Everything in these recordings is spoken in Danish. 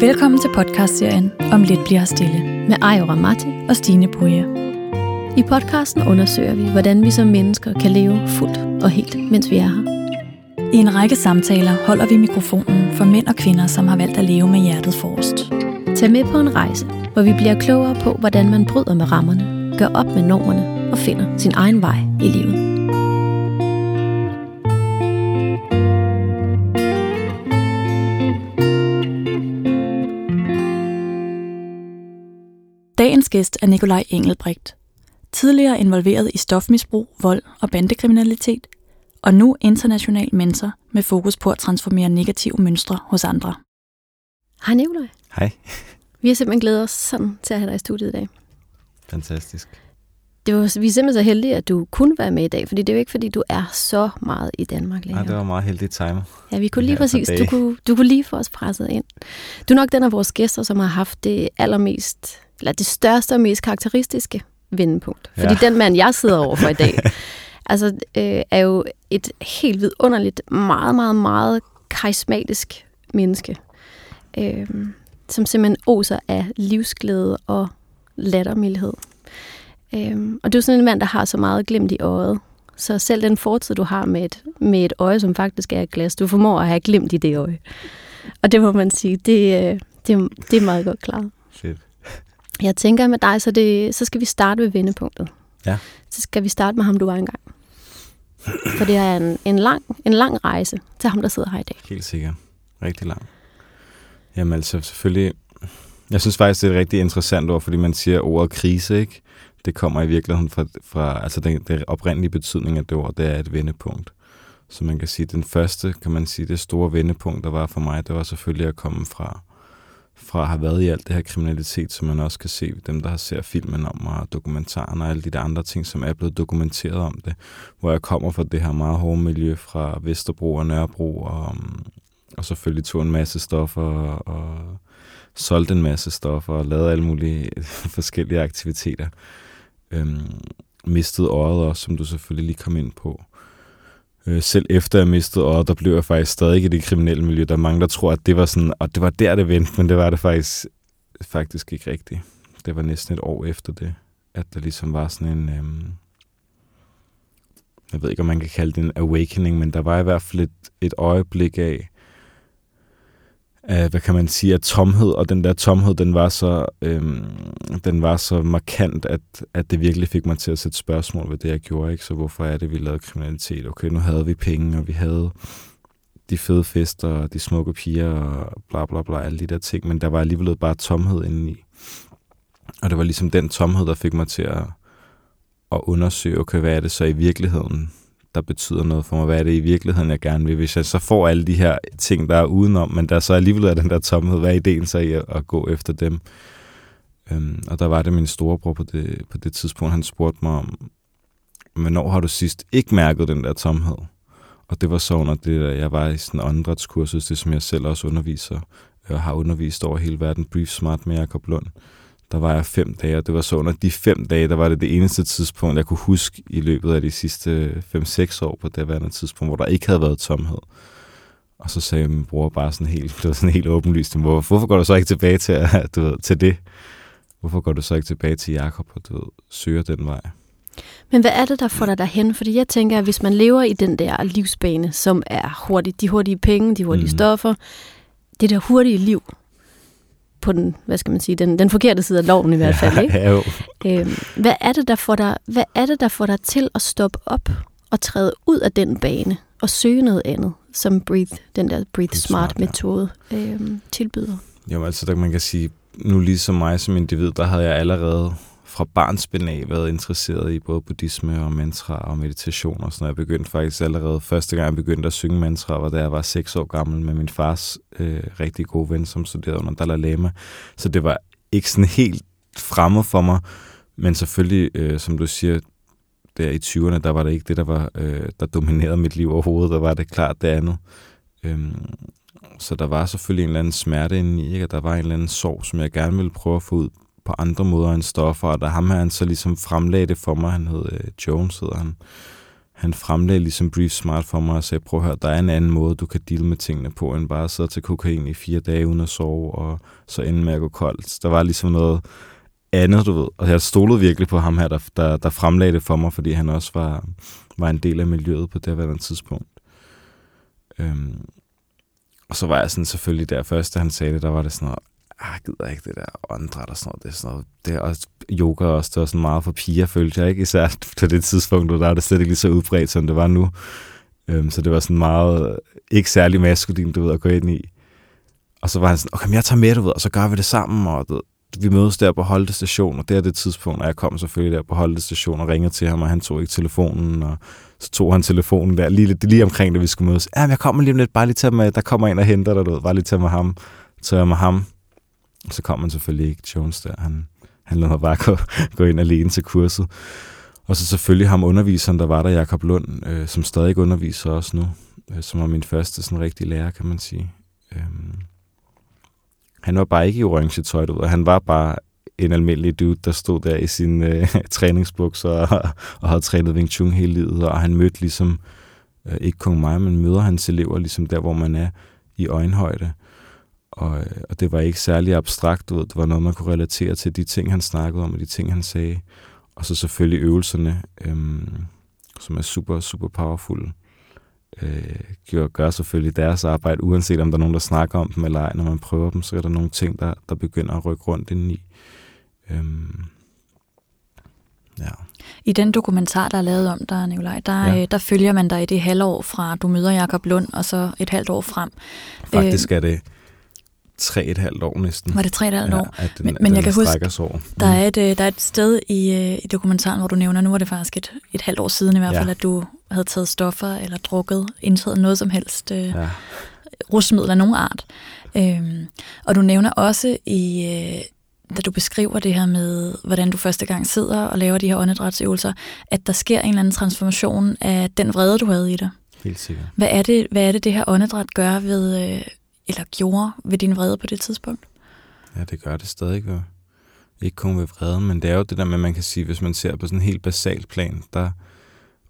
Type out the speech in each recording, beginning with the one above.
Velkommen til podcastserien Om lidt bliver stille med Ejora Matti og Stine Bruje. I podcasten undersøger vi, hvordan vi som mennesker kan leve fuldt og helt, mens vi er her. I en række samtaler holder vi mikrofonen for mænd og kvinder, som har valgt at leve med hjertet forrest. Tag med på en rejse, hvor vi bliver klogere på, hvordan man bryder med rammerne, gør op med normerne og finder sin egen vej i livet. Gæst er Nikolaj Engelbrecht. Tidligere involveret i stofmisbrug, vold og bandekriminalitet, og nu international mentor med fokus på at transformere negative mønstre hos andre. Hej Nikolaj. Hej. Vi har simpelthen glædet os sådan til at have dig i studiet i dag. Fantastisk. Det var, vi er simpelthen så heldige, at du kunne være med i dag, fordi det er jo ikke, fordi du er så meget i Danmark længere. Nej, det var meget heldigt timer. Ja, vi kunne lige præcis, du kunne, du kunne lige få os presset ind. Du er nok den af vores gæster, som har haft det allermest, eller det største og mest karakteristiske vendepunkt. Fordi ja. den mand, jeg sidder over for i dag, altså, øh, er jo et helt vidunderligt, meget, meget, meget karismatisk menneske, øh, som simpelthen oser af livsglæde og lattermildhed. Øh, og du er sådan en mand, der har så meget glemt i øjet. Så selv den fortid, du har med et, med et øje, som faktisk er et glas, du formår at have glemt i det øje. Og det må man sige, det, øh, det, det er meget godt klaret. Jeg tænker med dig, så, det, så skal vi starte ved vendepunktet. Ja. Så skal vi starte med ham, du var engang. For det er en, en, lang, en lang rejse til ham, der sidder her i dag. Helt sikkert. Rigtig lang. Jamen altså selvfølgelig, jeg synes faktisk, det er et rigtig interessant ord, fordi man siger ordet krise, ikke? Det kommer i virkeligheden fra, fra altså den, den oprindelige betydning af det ord, det er et vendepunkt. Så man kan sige, den første, kan man sige, det store vendepunkt, der var for mig, det var selvfølgelig at komme fra, fra at have været i alt det her kriminalitet, som man også kan se, dem der har ser filmen om og dokumentaren og alle de der andre ting, som er blevet dokumenteret om det, hvor jeg kommer fra det her meget hårde miljø fra Vesterbro og Nørrebro, og, um, og selvfølgelig tog en masse stoffer og solgte en masse stoffer og lavede alle mulige forskellige aktiviteter. Øhm, mistede øjet også, som du selvfølgelig lige kom ind på. Øh, selv efter jeg mistede og der blev jeg faktisk stadig i det kriminelle miljø. Der er mange, der tror, at det var sådan, og det var der, det vendte, men det var det faktisk, faktisk ikke rigtigt. Det var næsten et år efter det, at der ligesom var sådan en, øhm, jeg ved ikke, om man kan kalde det en awakening, men der var i hvert fald et, et øjeblik af, af, hvad kan man sige, af tomhed, og den der tomhed, den var så, øhm, den var så markant, at, at det virkelig fik mig til at sætte spørgsmål ved det, jeg gjorde. Ikke? Så hvorfor er det, vi lavede kriminalitet? Okay, nu havde vi penge, og vi havde de fede fester, og de smukke piger, og bla bla bla, alle de der ting, men der var alligevel bare tomhed indeni. Og det var ligesom den tomhed, der fik mig til at, at undersøge, okay, hvad er det så i virkeligheden, der betyder noget for mig. Hvad er det i virkeligheden, jeg gerne vil? Hvis jeg så får alle de her ting, der er udenom, men der så alligevel er den der tomhed, hvad er ideen så i at, at gå efter dem? Øhm, og der var det min storebror på det, på det tidspunkt, han spurgte mig om, hvornår har du sidst ikke mærket den der tomhed? Og det var så under det, der jeg var i sådan en åndedrætskursus, det som jeg selv også underviser, og har undervist over hele verden, Brief Smart med Jacob Lund der var jeg fem dage, og det var så under de fem dage, der var det det eneste tidspunkt, jeg kunne huske i løbet af de sidste 5-6 år på det værende tidspunkt, hvor der ikke havde været tomhed. Og så sagde min bror bare sådan helt, det var sådan helt åbenlyst, hvor, hvorfor går du så ikke tilbage til, du ved, til det? Hvorfor går du så ikke tilbage til Jakob og du ved, søger den vej? Men hvad er det, der får dig derhen? Fordi jeg tænker, at hvis man lever i den der livsbane, som er hurtigt, de hurtige penge, de hurtige mm. stoffer, det der hurtige liv, på den, hvad skal man sige, den, den forkerte side af loven i hvert fald. Ikke? Ja, jo. Øhm, hvad, er det, der får dig, hvad er det, der får dig til at stoppe op og træde ud af den bane og søge noget andet, som Breathe, den der Breathe Smart, Smart metode øhm, tilbyder? Jo, altså man kan sige, nu ligesom mig som individ, der havde jeg allerede fra barnsben af været interesseret i både buddhisme og mantra og meditation og sådan noget. Jeg begyndte faktisk allerede, første gang jeg begyndte at synge mantra, var da jeg var seks år gammel med min fars øh, rigtig gode ven, som studerede under Dalai Lama. Så det var ikke sådan helt fremme for mig, men selvfølgelig, øh, som du siger, der i 20'erne, der var det ikke det, der var øh, der dominerede mit liv overhovedet, der var det klart det andet. Øhm, så der var selvfølgelig en eller anden smerte inde i, ikke? og der var en eller anden sorg, som jeg gerne ville prøve at få ud på andre måder end stoffer, og da ham her, han så ligesom fremlagde det for mig, han hed øh, Jones, hedder han, han fremlagde ligesom Brief Smart for mig og sagde, prøv at høre, der er en anden måde, du kan deal med tingene på, end bare at sidde til kokain i fire dage uden at sove, og så ende med at gå koldt. Der var ligesom noget andet, du ved. Og jeg stolede virkelig på ham her, der, der, der fremlagde det for mig, fordi han også var, var en del af miljøet på det her tidspunkt. Øhm, og så var jeg sådan selvfølgelig der først, da han sagde det, der var det sådan noget, ah, jeg gider ikke det der åndedræt og sådan noget. Det er sådan noget, det er også, yoga også, det var sådan meget for piger, følte jeg ikke, især på det tidspunkt, der er det slet ikke lige så udbredt, som det var nu. Øhm, så det var sådan meget, ikke særlig maskulin, du ved, at gå ind i. Og så var han sådan, okay, men jeg tager med, du ved, og så gør vi det sammen, og du ved, vi mødes der på Holte station, og det er det tidspunkt, og jeg kom selvfølgelig der på Holte station og ringede til ham, og han tog ikke telefonen, og så tog han telefonen der lige, lige omkring, da vi skulle mødes. Ja, men jeg kommer lige om lidt, bare lige til med, der kommer en og henter dig, du ved, bare lige til med ham. Så jeg med ham. Så kom han selvfølgelig ikke, Jones der. Han, han lod mig bare gå, gå ind alene til kurset. Og så selvfølgelig ham underviseren, der var der, Jakob Lund, øh, som stadig underviser også nu, øh, som var min første sådan rigtig lærer, kan man sige. Øhm, han var bare ikke i orange tøj, du ved. Han var bare en almindelig dude, der stod der i sin øh, træningsbukser og, og havde trænet Wing Chun hele livet, og han mødte ligesom, øh, ikke kun mig, men møder hans elever ligesom der, hvor man er i øjenhøjde. Og, øh, og det var ikke særlig abstrakt, ved. det var noget, man kunne relatere til de ting, han snakkede om, og de ting, han sagde. Og så selvfølgelig øvelserne, øhm, som er super, super powerful øh, gør, gør selvfølgelig deres arbejde, uanset om der er nogen, der snakker om dem eller ej. Når man prøver dem, så er der nogle ting, der, der begynder at rykke rundt indeni. Øhm, ja. I den dokumentar, der er lavet om dig, Nikolaj, der, ja. Øh, der følger man dig i det halvår fra, du møder Jakob Lund, og så et halvt år frem. Faktisk øh, er det tre et halvt år næsten. Var det tre et halvt år? Ja, den, men, men jeg kan huske, over. der, er et, øh, der er et sted i, øh, i dokumentaren, hvor du nævner, nu var det faktisk et, et halvt år siden i hvert fald, ja. at du havde taget stoffer eller drukket, indtaget noget som helst øh, ja. rusmiddel af nogen art. Øhm, og du nævner også i... Øh, da du beskriver det her med, hvordan du første gang sidder og laver de her åndedrætsøvelser, at der sker en eller anden transformation af den vrede, du havde i dig. Helt sikkert. Hvad er det, hvad er det, det her åndedræt gør ved, øh, eller gjorde ved din vrede på det tidspunkt? Ja, det gør det stadig. Og Ikke kun ved vreden, men det er jo det der med, man kan sige, hvis man ser på sådan en helt basalt plan, der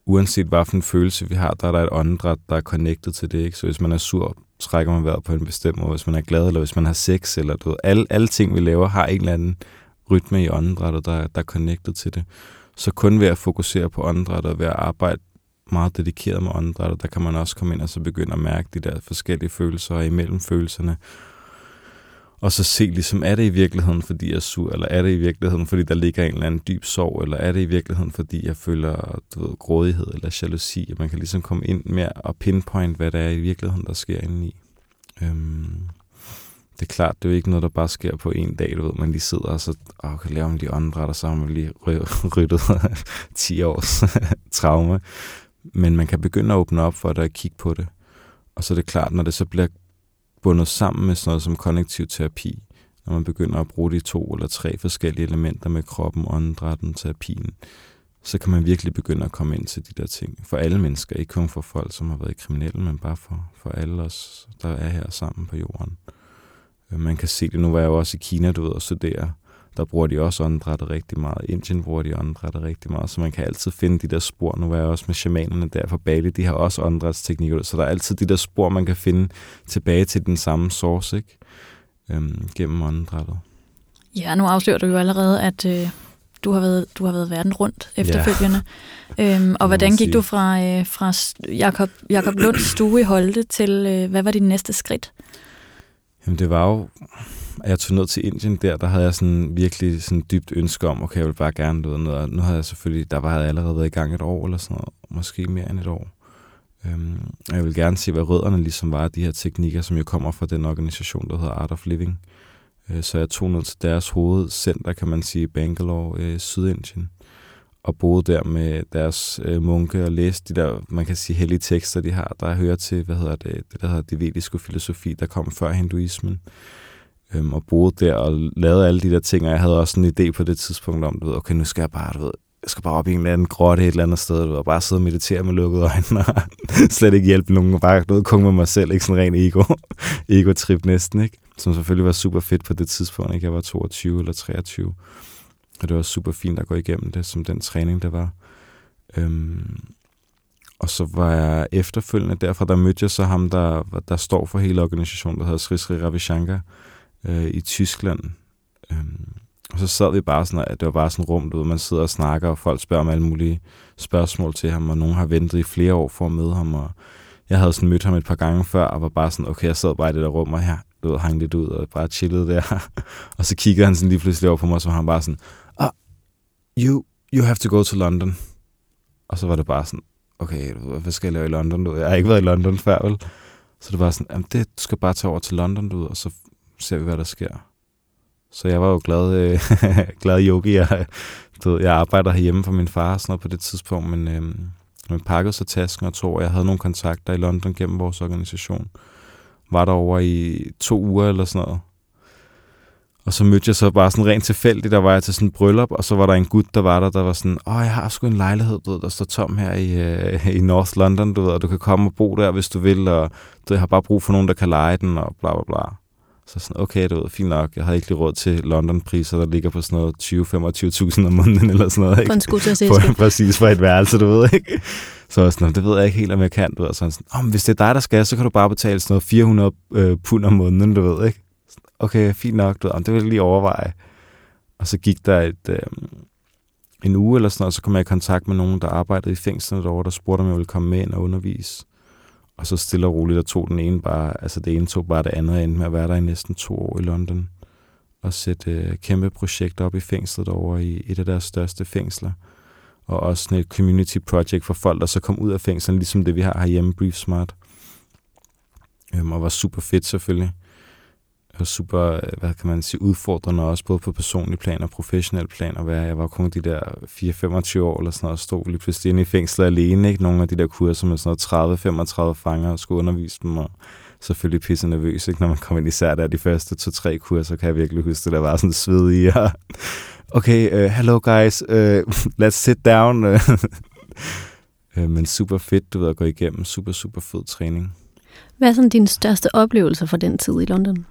uanset hvilken følelse vi har, der er der et åndedræt, der er connected til det. Ikke? Så hvis man er sur, trækker man vejret på en bestemt måde. Hvis man er glad, eller hvis man har sex, eller du ved, alle, alle ting, vi laver, har en eller anden rytme i åndedrættet, der, der er connected til det. Så kun ved at fokusere på åndedrættet og ved at arbejde meget dedikeret med åndedrættet, der kan man også komme ind og så begynde at mærke de der forskellige følelser, og imellem følelserne og så se ligesom, er det i virkeligheden, fordi jeg er sur, eller er det i virkeligheden, fordi der ligger en eller anden dyb sorg, eller er det i virkeligheden, fordi jeg føler du ved, grådighed eller jalousi, og man kan ligesom komme ind med og pinpoint, hvad der er i virkeligheden, der sker indeni. Øhm, det er klart, det er jo ikke noget, der bare sker på en dag, du ved, man lige sidder og så åh, kan lave om de åndedræt, og så har man lige ryddet 10 års traume. Men man kan begynde at åbne op for det og kigge på det. Og så er det klart, når det så bliver bundet sammen med sådan noget som konnektiv terapi, når man begynder at bruge de to eller tre forskellige elementer med kroppen, åndedrætten, terapien, så kan man virkelig begynde at komme ind til de der ting. For alle mennesker, ikke kun for folk, som har været kriminelle, men bare for, for alle os, der er her sammen på jorden. Øh, man kan se det, nu var jeg jo også i Kina, du ved, og studere der bruger de også åndedrættet rigtig meget. Indien bruger de åndedrættet rigtig meget, så man kan altid finde de der spor. Nu var jeg også med shamanerne der på Bali, de har også åndedrætsteknikker, så der er altid de der spor, man kan finde tilbage til den samme source, ikke? Øhm, gennem åndedrættet. Ja, nu afslører du jo allerede, at øh, du, har været, du har været verden rundt efterfølgende. Ja. Øhm, og hvordan gik du fra, øh, fra Jakob, Jakob Lunds stue i Holte til, øh, hvad var dit næste skridt? Jamen det var jo jeg tog ned til Indien der, der havde jeg sådan virkelig sådan dybt ønske om, okay, jeg vil bare gerne noget. noget. nu havde jeg selvfølgelig, der var jeg allerede været i gang et år eller sådan noget, måske mere end et år. Øhm, jeg vil gerne se, hvad rødderne ligesom var af de her teknikker, som jo kommer fra den organisation, der hedder Art of Living. Øh, så jeg tog ned til deres hovedcenter, kan man sige, i Bangalore, øh, Sydindien og boede der med deres øh, munke og læste de der, man kan sige, hellige tekster, de har, der hører til, hvad hedder det, det der hedder det vediske filosofi, der kom før hinduismen øhm, og boede der og lavede alle de der ting, og jeg havde også en idé på det tidspunkt om, du ved, okay, nu skal jeg bare, du ved, jeg skal bare op i en eller anden grotte et eller andet sted, du ved, og bare sidde og meditere med lukkede øjne, og slet ikke hjælpe nogen, og bare noget kun med mig selv, ikke sådan ren ego, ego-trip næsten, ikke? Som selvfølgelig var super fedt på det tidspunkt, ikke? Jeg var 22 eller 23, og det var super fint at gå igennem det, som den træning, der var. Øhm, og så var jeg efterfølgende derfra, der mødte jeg så ham, der, der står for hele organisationen, der hedder Sri Sri Ravi Shankar øh, i Tyskland. Øhm, og så sad vi bare sådan, at det var bare sådan rum, hvor man sidder og snakker, og folk spørger om alle mulige spørgsmål til ham, og nogen har ventet i flere år for at møde ham, og jeg havde sådan mødt ham et par gange før, og var bare sådan, okay, jeg sad bare i det der rum, og her, du ved, hang lidt ud, og bare chillede der. og så kiggede han sådan lige pludselig over på mig, så var han bare sådan, ah, you, you have to go to London. Og så var det bare sådan, okay, hvad skal jeg lave i London? Du? Jeg har ikke været i London før, vel? Så det var sådan, jamen det, du skal bare tage over til London, du, og så ser vi, hvad der sker. Så jeg var jo glad, øh, glad yogi. Jeg, du ved, jeg arbejder herhjemme for min far sådan noget på det tidspunkt, men øh, jeg pakkede så tasken og tog, jeg havde nogle kontakter i London gennem vores organisation. Var der over i to uger eller sådan noget. Og så mødte jeg så bare sådan rent tilfældigt, der var jeg til sådan en bryllup, og så var der en gut, der var der, der var sådan, åh, jeg har sgu en lejlighed, du ved, der står tom her i, øh, i North London, du ved, og du kan komme og bo der, hvis du vil, og du, jeg har bare brug for nogen, der kan lege den, og bla bla bla. Så sådan, okay, du ved, fint nok, jeg har ikke lige råd til London-priser, der ligger på sådan noget 20-25.000 om måneden, eller sådan noget, ikke? For en skuter for, Præcis, for et værelse, du ved, ikke? Så sådan, det ved jeg ikke helt, om jeg kan, du ved, sådan, sådan, oh, hvis det er dig, der skal, så kan du bare betale sådan noget 400 øh, pund om måneden, du ved, ikke? okay, fint nok, du ved, det vil jeg lige overveje. Og så gik der et, øh, en uge eller sådan noget, og så kom jeg i kontakt med nogen, der arbejdede i fængslet derovre, der spurgte, om jeg ville komme med ind og undervise. Og så stille og roligt, der tog den ene bare, altså det ene tog bare det andet, ind med at være der i næsten to år i London. Og sætte øh, kæmpe projekter op i fængslet over i et af deres største fængsler. Og også sådan et community project for folk, der så kom ud af fængslen, ligesom det vi har herhjemme, Brief Smart. Øhm, og var super fedt selvfølgelig var super, øh, hvad kan man sige, udfordrende også, både på personlig plan og professionel plan at være. Jeg var kun de der 4-25 år eller sådan noget, og stod lige pludselig inde i fængslet alene, ikke? Nogle af de der kurser med sådan noget 30-35 fanger og skulle undervise dem, og selvfølgelig pisse nervøs, ikke? når man kom ind især der de første to-tre kurser, kan jeg virkelig huske, det der var sådan svedig, og okay, uh, hello guys, uh, let's sit down. uh, men super fedt, du ved, at gå igennem. Super, super fed træning. Hvad er sådan din største oplevelse fra den tid i London?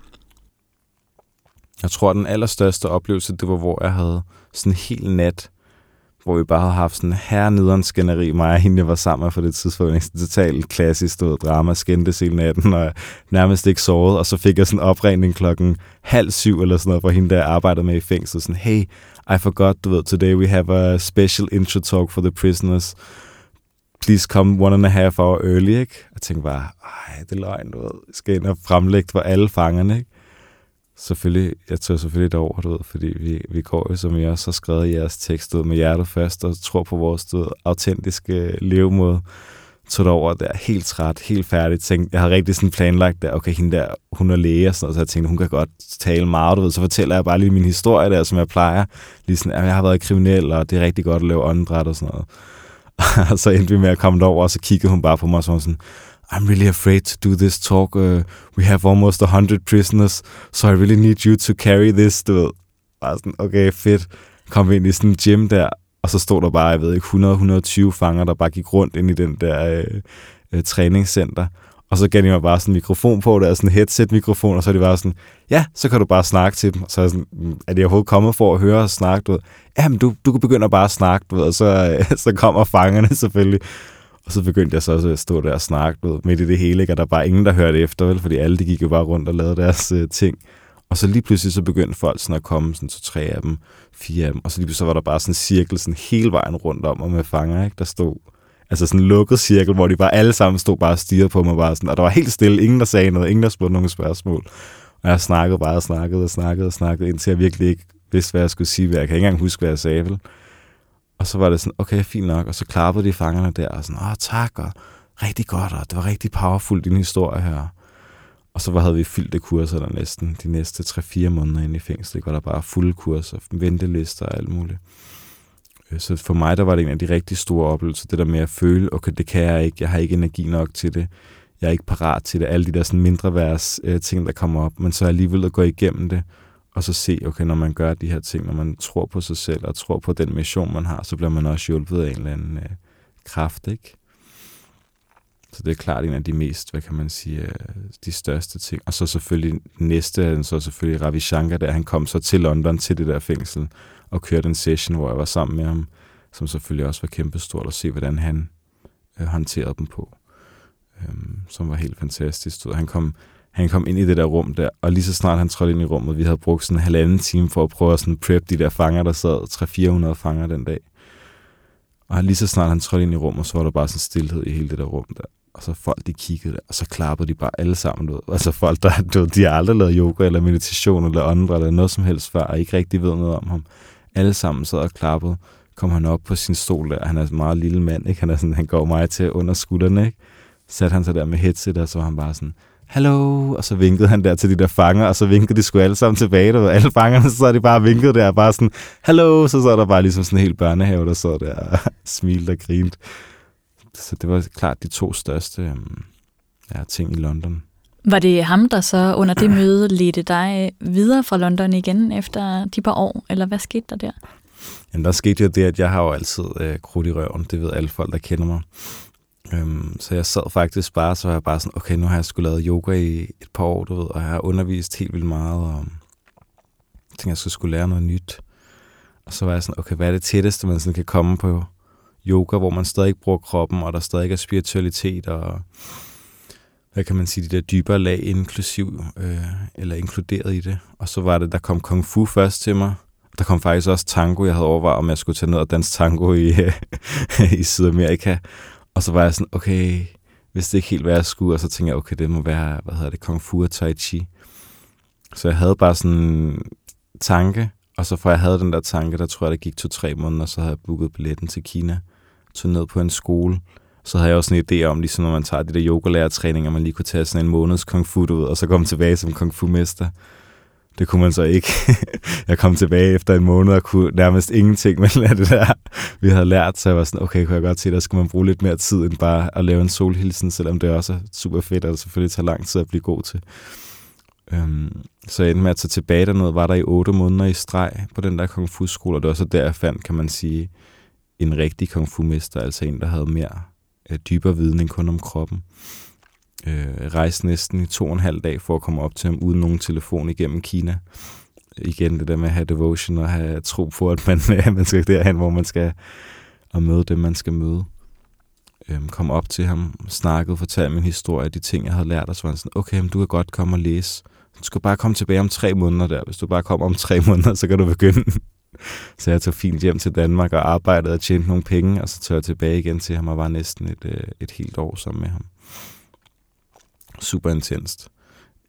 Jeg tror, at den allerstørste oplevelse, det var, hvor jeg havde sådan en hel nat, hvor vi bare havde haft sådan her nederen skænderi, mig og hende, jeg var sammen med for det tidspunkt. Ikke? Totalt klassisk stod drama, skændtes hele natten, og nærmest ikke sovet. Og så fik jeg sådan en opregning klokken halv syv eller sådan noget, hvor hende der arbejdede med i fængsel. Sådan, hey, I forgot, du ved, today we have a special intro talk for the prisoners. Please come one and a half hour early, ikke? Og tænkte bare, ej, det er løgn, du ved. Jeg skal ind og fremlægge for alle fangerne, ikke? Selvfølgelig, jeg tør selvfølgelig det over, du ved, fordi vi, vi går jo, som I også har skrevet i jeres tekst, med hjertet først, og tror på vores du ved, autentiske levemåde. Tog det over der, helt træt, helt færdig. Tænkte, jeg har rigtig sådan planlagt der, okay, hende der, hun er læge og sådan noget, så jeg tænkte, hun kan godt tale meget, du ved. Så fortæller jeg bare lige min historie der, som jeg plejer. Lige sådan, at jeg har været kriminel, og det er rigtig godt at lave åndedræt og sådan noget. og så endte vi med at komme derover, og så kiggede hun bare på mig og sådan, I'm really afraid to do this talk. Uh, we have almost 100 prisoners, so I really need you to carry this. Du ved, bare sådan, okay, fedt. Kom ind i sådan en gym der, og så stod der bare, jeg ved ikke, 100-120 fanger, der bare gik rundt ind i den der øh, øh, træningscenter. Og så gav de mig bare sådan en mikrofon på, der er sådan en headset-mikrofon, og så er de bare sådan, ja, så kan du bare snakke til dem. Og så er, sådan, mm, er de overhovedet kommet for at høre og snakke? Du ved, ja, men du, du kan begynde at bare snakke, du ved, og så, øh, så kommer fangerne selvfølgelig. Og så begyndte jeg så også at stå der og snakke ved, midt i det hele, ikke? og der var ingen, der hørte efter, vel? fordi alle de gik jo bare rundt og lavede deres øh, ting. Og så lige pludselig så begyndte folk sådan at komme, sådan to tre af dem, fire af dem, og så lige pludselig så var der bare sådan en cirkel sådan hele vejen rundt om, og med fanger, ikke? der stod altså sådan en lukket cirkel, hvor de bare alle sammen stod bare og stirrede på mig, bare sådan, og der var helt stille, ingen der sagde noget, ingen der spurgte nogen spørgsmål. Og jeg snakkede bare og snakkede og snakkede og snakkede, indtil jeg virkelig ikke vidste, hvad jeg skulle sige. Jeg kan ikke engang huske, hvad jeg sagde, vel? Og så var det sådan, okay, fint nok. Og så klappede de fangerne der, og sådan, åh, tak, og rigtig godt, og det var rigtig powerful, din historie her. Og så havde vi fyldte kurser der næsten de næste 3-4 måneder inde i fængsel. Det var der bare fulde kurser, ventelister og alt muligt. Øh, så for mig, der var det en af de rigtig store oplevelser, det der med at føle, okay, det kan jeg ikke, jeg har ikke energi nok til det, jeg er ikke parat til det, alle de der sådan mindre værds øh, ting, der kommer op, men så alligevel at gå igennem det, og så se, okay, når man gør de her ting, når man tror på sig selv og tror på den mission, man har, så bliver man også hjulpet af en eller anden øh, kraft, ikke? Så det er klart en af de mest, hvad kan man sige, øh, de største ting. Og så selvfølgelig næste, så selvfølgelig Ravi Shankar, der han kom så til London, til det der fængsel, og kørte en session, hvor jeg var sammen med ham, som selvfølgelig også var kæmpestort, at se, hvordan han øh, håndterede dem på, øhm, som var helt fantastisk. Han kom, han kom ind i det der rum der, og lige så snart han trådte ind i rummet, vi havde brugt sådan en halvanden time for at prøve at sådan prep de der fanger, der sad 300-400 fanger den dag. Og lige så snart han trådte ind i rummet, så var der bare sådan stillhed i hele det der rum der. Og så folk, de kiggede der, og så klappede de bare alle sammen ud. Altså folk, der du, de har aldrig lavet yoga eller meditation eller andre eller noget som helst før, og ikke rigtig ved noget om ham. Alle sammen sad og klappede. Kom han op på sin stol der. Han er en meget lille mand, ikke? Han, er sådan, han går mig til under skuldrene, ikke? Satte han sig der med headset, og så var han bare sådan, hallo, og så vinkede han der til de der fanger, og så vinkede de sgu alle sammen tilbage, der alle fangerne, så sad de bare vinket der, bare sådan, hallo, så sad der bare ligesom sådan en hel børnehave, der sad der og smilte og grinte. Så det var klart de to største øhm, ja, ting i London. Var det ham, der så under det møde ledte dig videre fra London igen efter de par år, eller hvad skete der der? Jamen, der skete jo det, at jeg har jo altid øh, krudt i røven. Det ved alle folk, der kender mig. Øhm, så jeg sad faktisk bare, så var jeg bare sådan, okay, nu har jeg skulle lavet yoga i et par år, du ved, og jeg har undervist helt vildt meget, og jeg tænkte, jeg skulle, skulle lære noget nyt. Og så var jeg sådan, okay, hvad er det tætteste, man sådan kan komme på yoga, hvor man stadig bruger kroppen, og der stadig er spiritualitet, og hvad kan man sige, de der dybere lag inklusiv, øh, eller inkluderet i det. Og så var det, der kom kung fu først til mig, der kom faktisk også tango. Jeg havde overvejet, om jeg skulle tage ned og danse tango i, i Sydamerika. Og så var jeg sådan, okay, hvis det ikke helt, hvad jeg skulle. Og så tænkte jeg, okay, det må være, hvad hedder det, Kung Fu og Tai Chi. Så jeg havde bare sådan en tanke, og så fra jeg havde den der tanke, der tror jeg, det gik to-tre måneder, så havde jeg booket billetten til Kina, tog ned på en skole, så havde jeg også en idé om, ligesom når man tager de der yogalærertræninger, man lige kunne tage sådan en måneds kung fu ud, og så komme tilbage som kung fu-mester. Det kunne man så ikke. jeg kom tilbage efter en måned og kunne nærmest ingenting med det der, vi havde lært. Så jeg var sådan, okay, kunne jeg godt se, der skulle man bruge lidt mere tid end bare at lave en solhilsen, selvom det også er super fedt, og det selvfølgelig tager lang tid at blive god til. Øhm, så jeg endte med at tage tilbage dernede, var der i otte måneder i streg på den der kung fu skole, og det var så der, jeg fandt, kan man sige, en rigtig kung fu mester, altså en, der havde mere øh, dybere viden end kun om kroppen øh, rejse næsten i to og en halv dag for at komme op til ham uden nogen telefon igennem Kina. Igen det der med at have devotion og have tro på, at man, man skal derhen, hvor man skal og møde dem, man skal møde. Øhm, kom op til ham, snakkede, fortalte min historie, de ting, jeg havde lært, og så var han sådan, okay, men du kan godt komme og læse. Du skal bare komme tilbage om tre måneder der. Hvis du bare kommer om tre måneder, så kan du begynde. så jeg tog fint hjem til Danmark og arbejdede og tjente nogle penge, og så tog jeg tilbage igen til ham og var næsten et, øh, et helt år sammen med ham super intenst.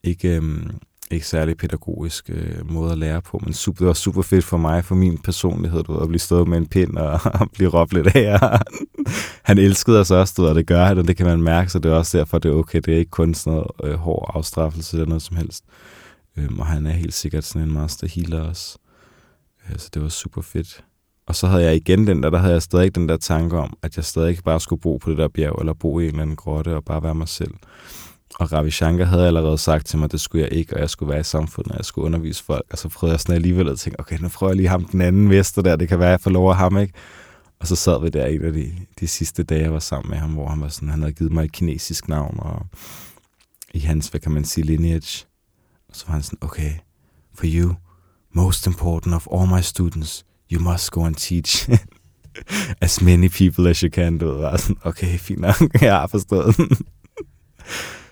Ikke, øhm, ikke særlig pædagogisk øh, måde at lære på, men super, det var super fedt for mig, for min personlighed, du ved, at blive stået med en pind og, og blive råbt lidt af. han elskede os også, du ved, og det gør han, og det kan man mærke, så det er også derfor, det er okay. Det er ikke kun sådan noget øh, hård afstraffelse eller noget som helst. Øhm, og han er helt sikkert sådan en master healer også. Øh, så det var super fedt. Og så havde jeg igen den der, der havde jeg stadig den der tanke om, at jeg stadig ikke bare skulle bo på det der bjerg, eller bo i en eller anden grotte og bare være mig selv. Og Ravi Shankar havde allerede sagt til mig, at det skulle jeg ikke, og jeg skulle være i samfundet, og jeg skulle undervise folk. Og så prøvede jeg sådan alligevel at tænke, okay, nu prøver jeg lige ham den anden vester der, det kan være, jeg får lov af ham, ikke? Og så sad vi der en af de, de sidste dage, jeg var sammen med ham, hvor han var sådan, han havde givet mig et kinesisk navn, og i hans, hvad kan man sige, lineage. Og så var han sådan, okay, for you, most important of all my students, you must go and teach as many people as you can. Du ved, sådan, okay, fint nok, jeg har forstået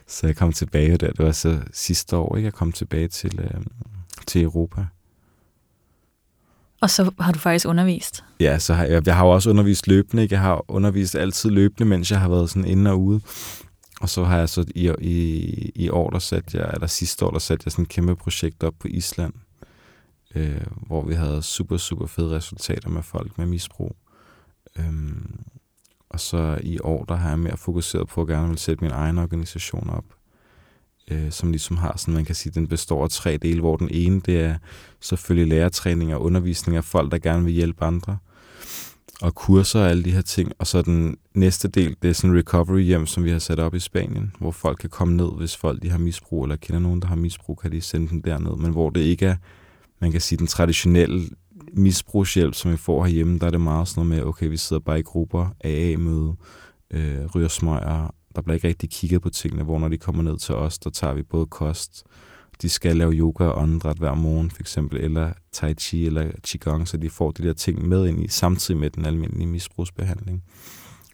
så jeg kom tilbage der. Det var så sidste år, ikke? Jeg kom tilbage til, øh, til Europa. Og så har du faktisk undervist? Ja, så har jeg, jeg har jo også undervist løbende. Ikke? Jeg har undervist altid løbende, mens jeg har været sådan inde og ude. Og så har jeg så i, i, i år, der satte jeg, eller sidste år, der satte jeg sådan et kæmpe projekt op på Island, øh, hvor vi havde super, super fede resultater med folk med misbrug. Øhm, og så i år, der har jeg mere fokuseret på at gerne vil sætte min egen organisation op, øh, som ligesom har sådan, man kan sige, den består af tre dele, hvor den ene, det er selvfølgelig lærertræning og undervisning af folk, der gerne vil hjælpe andre, og kurser og alle de her ting. Og så den næste del, det er sådan en recovery hjem, som vi har sat op i Spanien, hvor folk kan komme ned, hvis folk de har misbrug, eller kender nogen, der har misbrug, kan de sende dem derned, men hvor det ikke er, man kan sige, den traditionelle misbrugshjælp, som vi får herhjemme, der er det meget sådan noget med, okay, vi sidder bare i grupper, AA-møde, øh, ryger smøger, der bliver ikke rigtig kigget på tingene, hvor når de kommer ned til os, der tager vi både kost, de skal lave yoga og åndedræt hver morgen, for eksempel, eller tai chi eller qigong, så de får de der ting med ind i, samtidig med den almindelige misbrugsbehandling.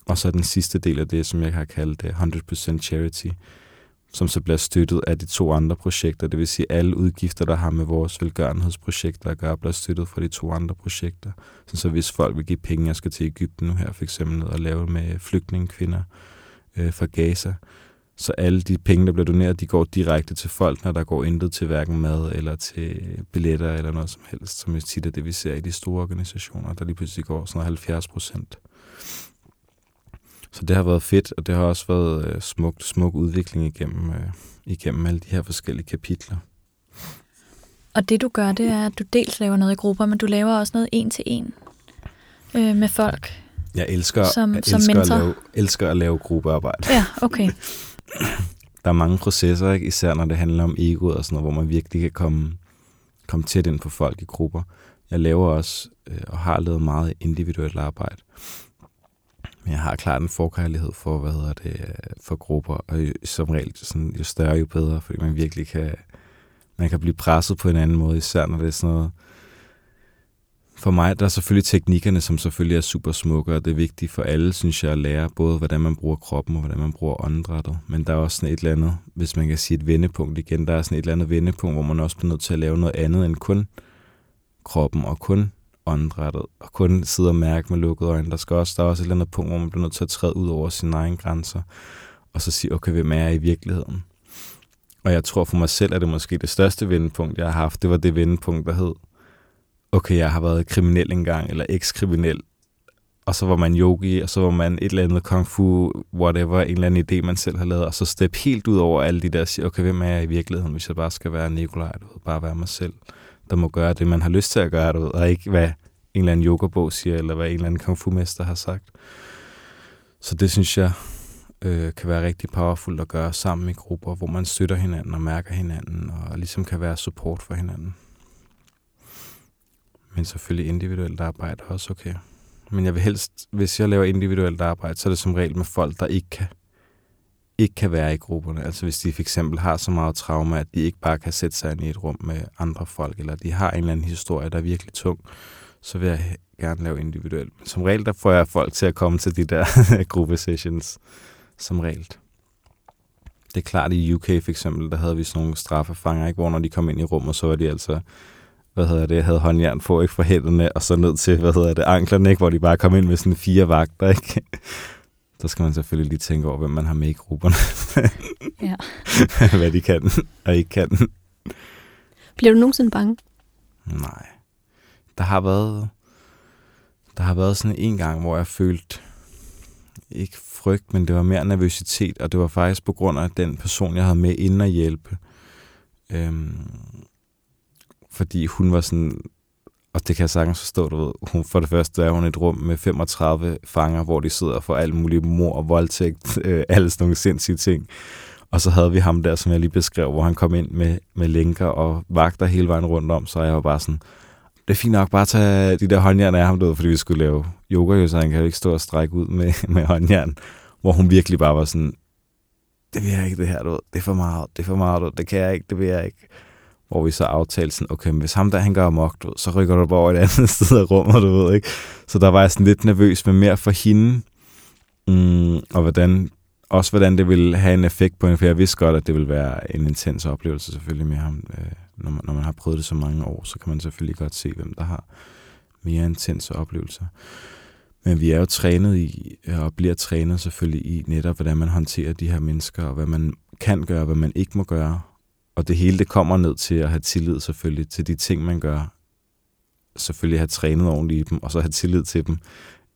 Og så den sidste del af det, som jeg har kaldt øh, det 100% charity, som så bliver støttet af de to andre projekter. Det vil sige, at alle udgifter, der har med vores velgørenhedsprojekter at gøre, bliver støttet fra de to andre projekter. Så, så hvis folk vil give penge, jeg skal til Ægypten nu her, for eksempel, at lave med flygtningekvinder øh, fra Gaza, så alle de penge, der bliver doneret, de går direkte til folk, når der går intet til hverken mad eller til billetter eller noget som helst, som er tit er det, vi ser i de store organisationer, der lige pludselig går sådan 70 procent. Så det har været fedt, og det har også været øh, smuk, smuk udvikling igennem, øh, igennem alle de her forskellige kapitler. Og det du gør, det er, at du dels laver noget i grupper, men du laver også noget en til en øh, med folk. Jeg elsker, som, jeg som elsker, mentor. At lave, elsker at lave gruppearbejde. Ja, okay. Der er mange processer, ikke? især når det handler om egoet og sådan noget, hvor man virkelig kan komme, komme tæt ind på folk i grupper. Jeg laver også øh, og har lavet meget individuelt arbejde. Men jeg har klart en forkærlighed for, hvad hedder det, for grupper, og som regel sådan, jo større, jo bedre, fordi man virkelig kan, man kan blive presset på en anden måde, især når det er sådan noget, for mig, der er selvfølgelig teknikkerne, som selvfølgelig er super smukke, og det er vigtigt for alle, synes jeg, at lære både, hvordan man bruger kroppen og hvordan man bruger åndedrættet. Men der er også sådan et eller andet, hvis man kan sige et vendepunkt igen, der er sådan et eller andet vendepunkt, hvor man også bliver nødt til at lave noget andet end kun kroppen og kun åndedrættet, og kun sidde og mærke med lukkede øjne. Der, skal også, der er også et eller andet punkt, hvor man bliver nødt til at træde ud over sine egne grænser, og så sige, okay, hvem er jeg i virkeligheden? Og jeg tror for mig selv, at det måske det største vendepunkt, jeg har haft, det var det vendepunkt, der hed, okay, jeg har været kriminel engang, eller ekskriminel, og så var man yogi, og så var man et eller andet kung fu, whatever, en eller anden idé, man selv har lavet, og så step helt ud over alle de der, siger, okay, hvem er jeg i virkeligheden, hvis jeg bare skal være Nikolaj, du ved, bare være mig selv, der må gøre det, man har lyst til at gøre, du ved, og ikke hvad en eller anden yogabog siger, eller hvad en eller anden kung fu-mester har sagt. Så det synes jeg øh, kan være rigtig powerful at gøre sammen i grupper, hvor man støtter hinanden og mærker hinanden, og ligesom kan være support for hinanden. Men selvfølgelig individuelt arbejde er også okay. Men jeg vil helst, hvis jeg laver individuelt arbejde, så er det som regel med folk, der ikke kan, ikke kan være i grupperne. Altså hvis de for eksempel har så meget trauma, at de ikke bare kan sætte sig ind i et rum med andre folk, eller de har en eller anden historie, der er virkelig tung, så vil jeg gerne lave individuelt. Men som regel, der får jeg folk til at komme til de der gruppesessions, som regel. Det er klart, i UK for eksempel, der havde vi sådan nogle straffefanger, ikke? hvor når de kom ind i rummet, så var de altså hvad hedder det, havde håndjern på, ikke, for hænderne, og så ned til, hvad hedder det, anklerne, ikke, hvor de bare kom ind med sådan fire vagter, ikke? Så skal man selvfølgelig lige tænke over, hvem man har med i grupperne. ja. hvad de kan og ikke kan. Bliver du nogensinde bange? Nej. Der har været, der har været sådan en gang, hvor jeg følte, ikke frygt, men det var mere nervøsitet, og det var faktisk på grund af den person, jeg havde med inden at hjælpe. Øhm, fordi hun var sådan, og det kan jeg sagtens forstå, du ved, hun, for det første er hun et rum med 35 fanger, hvor de sidder for alt muligt mor og voldtægt, øh, alle sådan nogle sindssyge ting. Og så havde vi ham der, som jeg lige beskrev, hvor han kom ind med, med lænker og vagter hele vejen rundt om, så jeg var bare sådan, det er fint nok bare at tage de der håndjern af ham, du ved, fordi vi skulle lave yoga, jo, så han kan jo ikke stå og strække ud med, med håndjern, hvor hun virkelig bare var sådan, det vil jeg ikke det her, du ved, det er for meget, det er for meget, du ved, det kan jeg ikke, det vil jeg ikke hvor vi så aftalte sådan, okay, hvis ham der, han gør amok, du ved, så rykker du bare over et andet sted af rummet, du ved, ikke? Så der var jeg sådan lidt nervøs, med mere for hende, mm, og hvordan, også hvordan det ville have en effekt på hende, for jeg vidste godt, at det ville være en intens oplevelse selvfølgelig med ham. Øh, når, man, når man har prøvet det så mange år, så kan man selvfølgelig godt se, hvem der har mere intense oplevelser. Men vi er jo trænet i, og bliver trænet selvfølgelig i netop, hvordan man håndterer de her mennesker, og hvad man kan gøre, hvad man ikke må gøre, og det hele det kommer ned til at have tillid selvfølgelig til de ting, man gør. Selvfølgelig have trænet ordentligt i dem, og så have tillid til dem.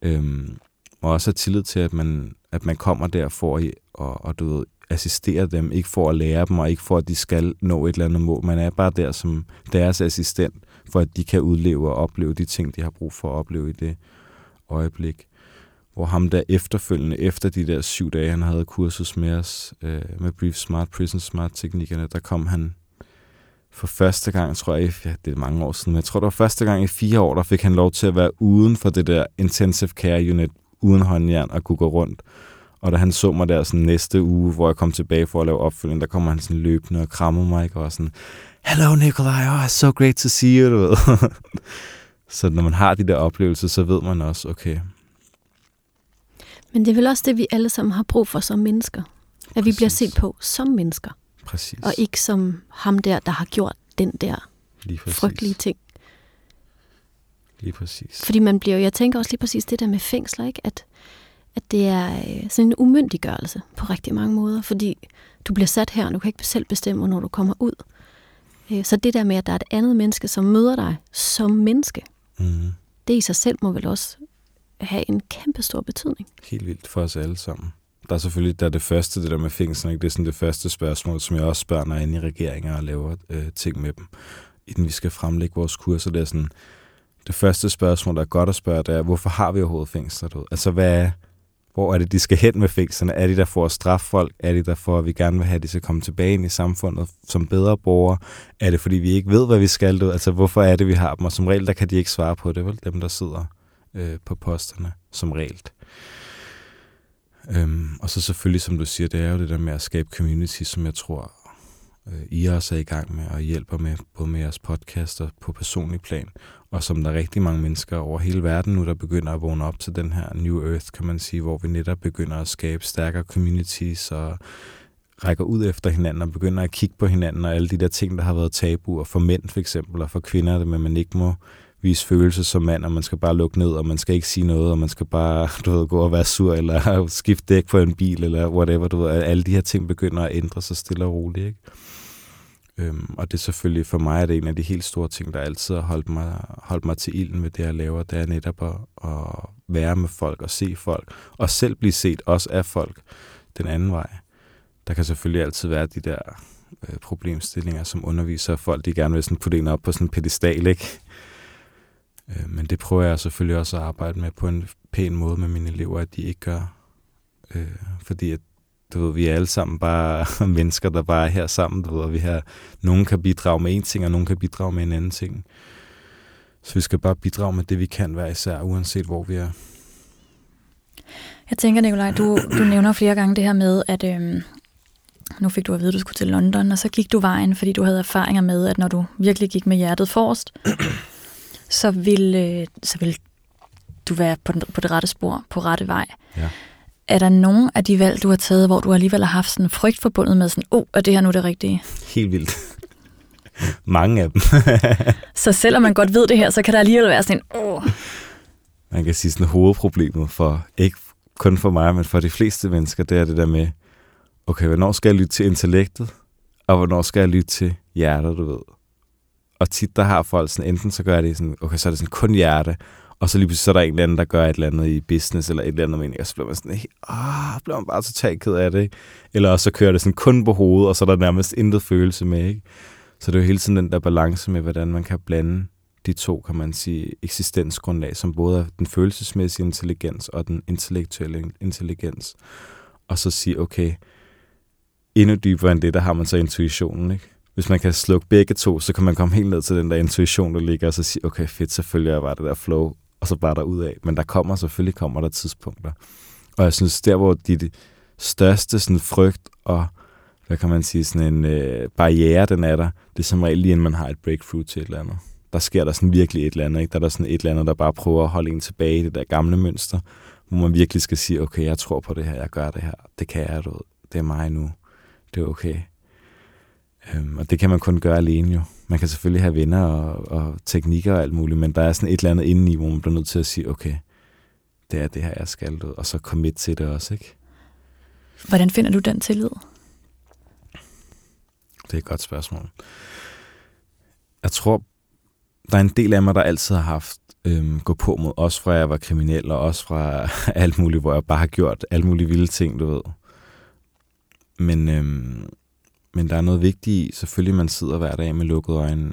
Øhm, og også have tillid til, at man, at man kommer der for at og, og du ved, assistere dem, ikke for at lære dem, og ikke for, at de skal nå et eller andet mål. Man er bare der som deres assistent, for at de kan udleve og opleve de ting, de har brug for at opleve i det øjeblik hvor ham der efterfølgende, efter de der syv dage, han havde kursus med os, øh, med Brief Smart, Prison Smart teknikkerne, der kom han for første gang, tror jeg, ja, det er mange år siden, men jeg tror, det var første gang i fire år, der fik han lov til at være uden for det der intensive care unit, uden håndjern og kunne gå rundt. Og da han så mig der sådan næste uge, hvor jeg kom tilbage for at lave opfølging, der kommer han sådan løbende og krammer mig, ikke? og var sådan, Hello Nikolaj, oh, it's so great to see you, du ved. så når man har de der oplevelser, så ved man også, okay, men det er vel også det, vi alle sammen har brug for som mennesker. At Præcis. vi bliver set på som mennesker. Præcis. Og ikke som ham der, der har gjort den der lige frygtelige ting. Lige præcis. Fordi man bliver jeg tænker også lige præcis det der med fængsler, ikke? At, at det er øh, sådan en umyndiggørelse på rigtig mange måder, fordi du bliver sat her, og du kan ikke selv bestemme, når du kommer ud. Øh, så det der med, at der er et andet menneske, som møder dig som menneske, mm. det i sig selv må vel også have en kæmpe stor betydning. Helt vildt for os alle sammen. Der er selvfølgelig der er det første, det der med fængslerne, ikke? det er sådan det første spørgsmål, som jeg også spørger, når jeg er inde i regeringer og laver øh, ting med dem, inden vi skal fremlægge vores kurser. Det er sådan, det første spørgsmål, der er godt at spørge, det er, hvorfor har vi overhovedet fængsler? Altså, hvad er, hvor er det, de skal hen med fængslerne? Er det der for at straffe folk? Er det der for, at vi gerne vil have, at de skal komme tilbage ind i samfundet som bedre borgere? Er det, fordi vi ikke ved, hvad vi skal? Altså, hvorfor er det, vi har dem? Og som regel, der kan de ikke svare på det, vel? Dem, der sidder øh, på posterne, som regel. Øhm, og så selvfølgelig, som du siger, det er jo det der med at skabe community, som jeg tror, øh, I også er i gang med og hjælper med, både med jeres podcaster på personlig plan, og som der er rigtig mange mennesker over hele verden nu, der begynder at vågne op til den her New Earth, kan man sige, hvor vi netop begynder at skabe stærkere communities og rækker ud efter hinanden og begynder at kigge på hinanden og alle de der ting, der har været tabuer for mænd for eksempel, og for kvinder, men man ikke må vise følelser som mand, og man skal bare lukke ned, og man skal ikke sige noget, og man skal bare, du ved, gå og være sur, eller skifte dæk på en bil, eller whatever, du ved, alle de her ting begynder at ændre sig stille og roligt, ikke? Øhm, og det er selvfølgelig for mig er det en af de helt store ting, der altid har holdt mig, holdt mig til ilden med det, jeg laver. Det er netop at, at være med folk og se folk. Og selv blive set også af folk den anden vej. Der kan selvfølgelig altid være de der øh, problemstillinger, som underviser folk, de gerne vil sådan putte en op på sådan en pedestal, ikke? Øh, men det prøver jeg selvfølgelig også at arbejde med på en pæn måde med mine elever, at de ikke gør. Øh, fordi at du ved, vi er alle sammen bare mennesker, der bare er her sammen, du ved, og vi har, nogen kan bidrage med en ting, og nogen kan bidrage med en anden ting. Så vi skal bare bidrage med det, vi kan hver især, uanset hvor vi er. Jeg tænker, Nikolaj, du, du nævner flere gange det her med, at øhm, nu fik du at vide, at du skulle til London, og så gik du vejen, fordi du havde erfaringer med, at når du virkelig gik med hjertet forrest, så ville, øh, så ville du være på, den, på det rette spor, på rette vej. Ja. Er der nogen af de valg, du har taget, hvor du alligevel har haft sådan en frygt forbundet med sådan, oh, er det her nu det rigtige? Helt vildt. Mange af dem. så selvom man godt ved det her, så kan der alligevel være sådan en, oh. Man kan sige sådan hovedproblemet for, ikke kun for mig, men for de fleste mennesker, det er det der med, okay, hvornår skal jeg lytte til intellektet, og hvornår skal jeg lytte til hjertet, du ved. Og tit der har folk sådan, enten så gør det sådan, okay, så er det sådan kun hjerte, og så lige pludselig så er der en eller anden, der gør et eller andet i business, eller et eller andet mening, og så bliver man sådan, ah, bliver man bare totalt ked af det, ikke? Eller så kører det sådan kun på hovedet, og så er der nærmest intet følelse med, ikke? Så det er jo hele tiden den der balance med, hvordan man kan blande de to, kan man sige, eksistensgrundlag, som både er den følelsesmæssige intelligens og den intellektuelle intelligens. Og så sige, okay, endnu dybere end det, der har man så intuitionen, ikke? Hvis man kan slukke begge to, så kan man komme helt ned til den der intuition, der ligger, og så sige, okay, fedt, selvfølgelig er bare det der flow, og så bare der ud af. Men der kommer, selvfølgelig kommer der tidspunkter. Og jeg synes, der hvor de største sådan, frygt og hvad kan man sige, sådan en øh, barriere, den er der, det er som regel lige inden man har et breakthrough til et eller andet. Der sker der sådan virkelig et eller andet, ikke? Der er der sådan et eller andet, der bare prøver at holde en tilbage i det der gamle mønster, hvor man virkelig skal sige, okay, jeg tror på det her, jeg gør det her, det kan jeg, du det er mig nu, det er okay. Øhm, og det kan man kun gøre alene jo. Man kan selvfølgelig have venner og, og teknikker og alt muligt, men der er sådan et eller andet indeni, hvor man bliver nødt til at sige, okay, det er det her, jeg skal, og så commit til det også, ikke? Hvordan finder du den tillid? Det er et godt spørgsmål. Jeg tror, der er en del af mig, der altid har haft øhm, gå på mod, også fra jeg var kriminel, og også fra alt muligt, hvor jeg bare har gjort alle mulige vilde ting, du ved. Men øhm, men der er noget vigtigt i, selvfølgelig man sidder hver dag med lukkede øjne,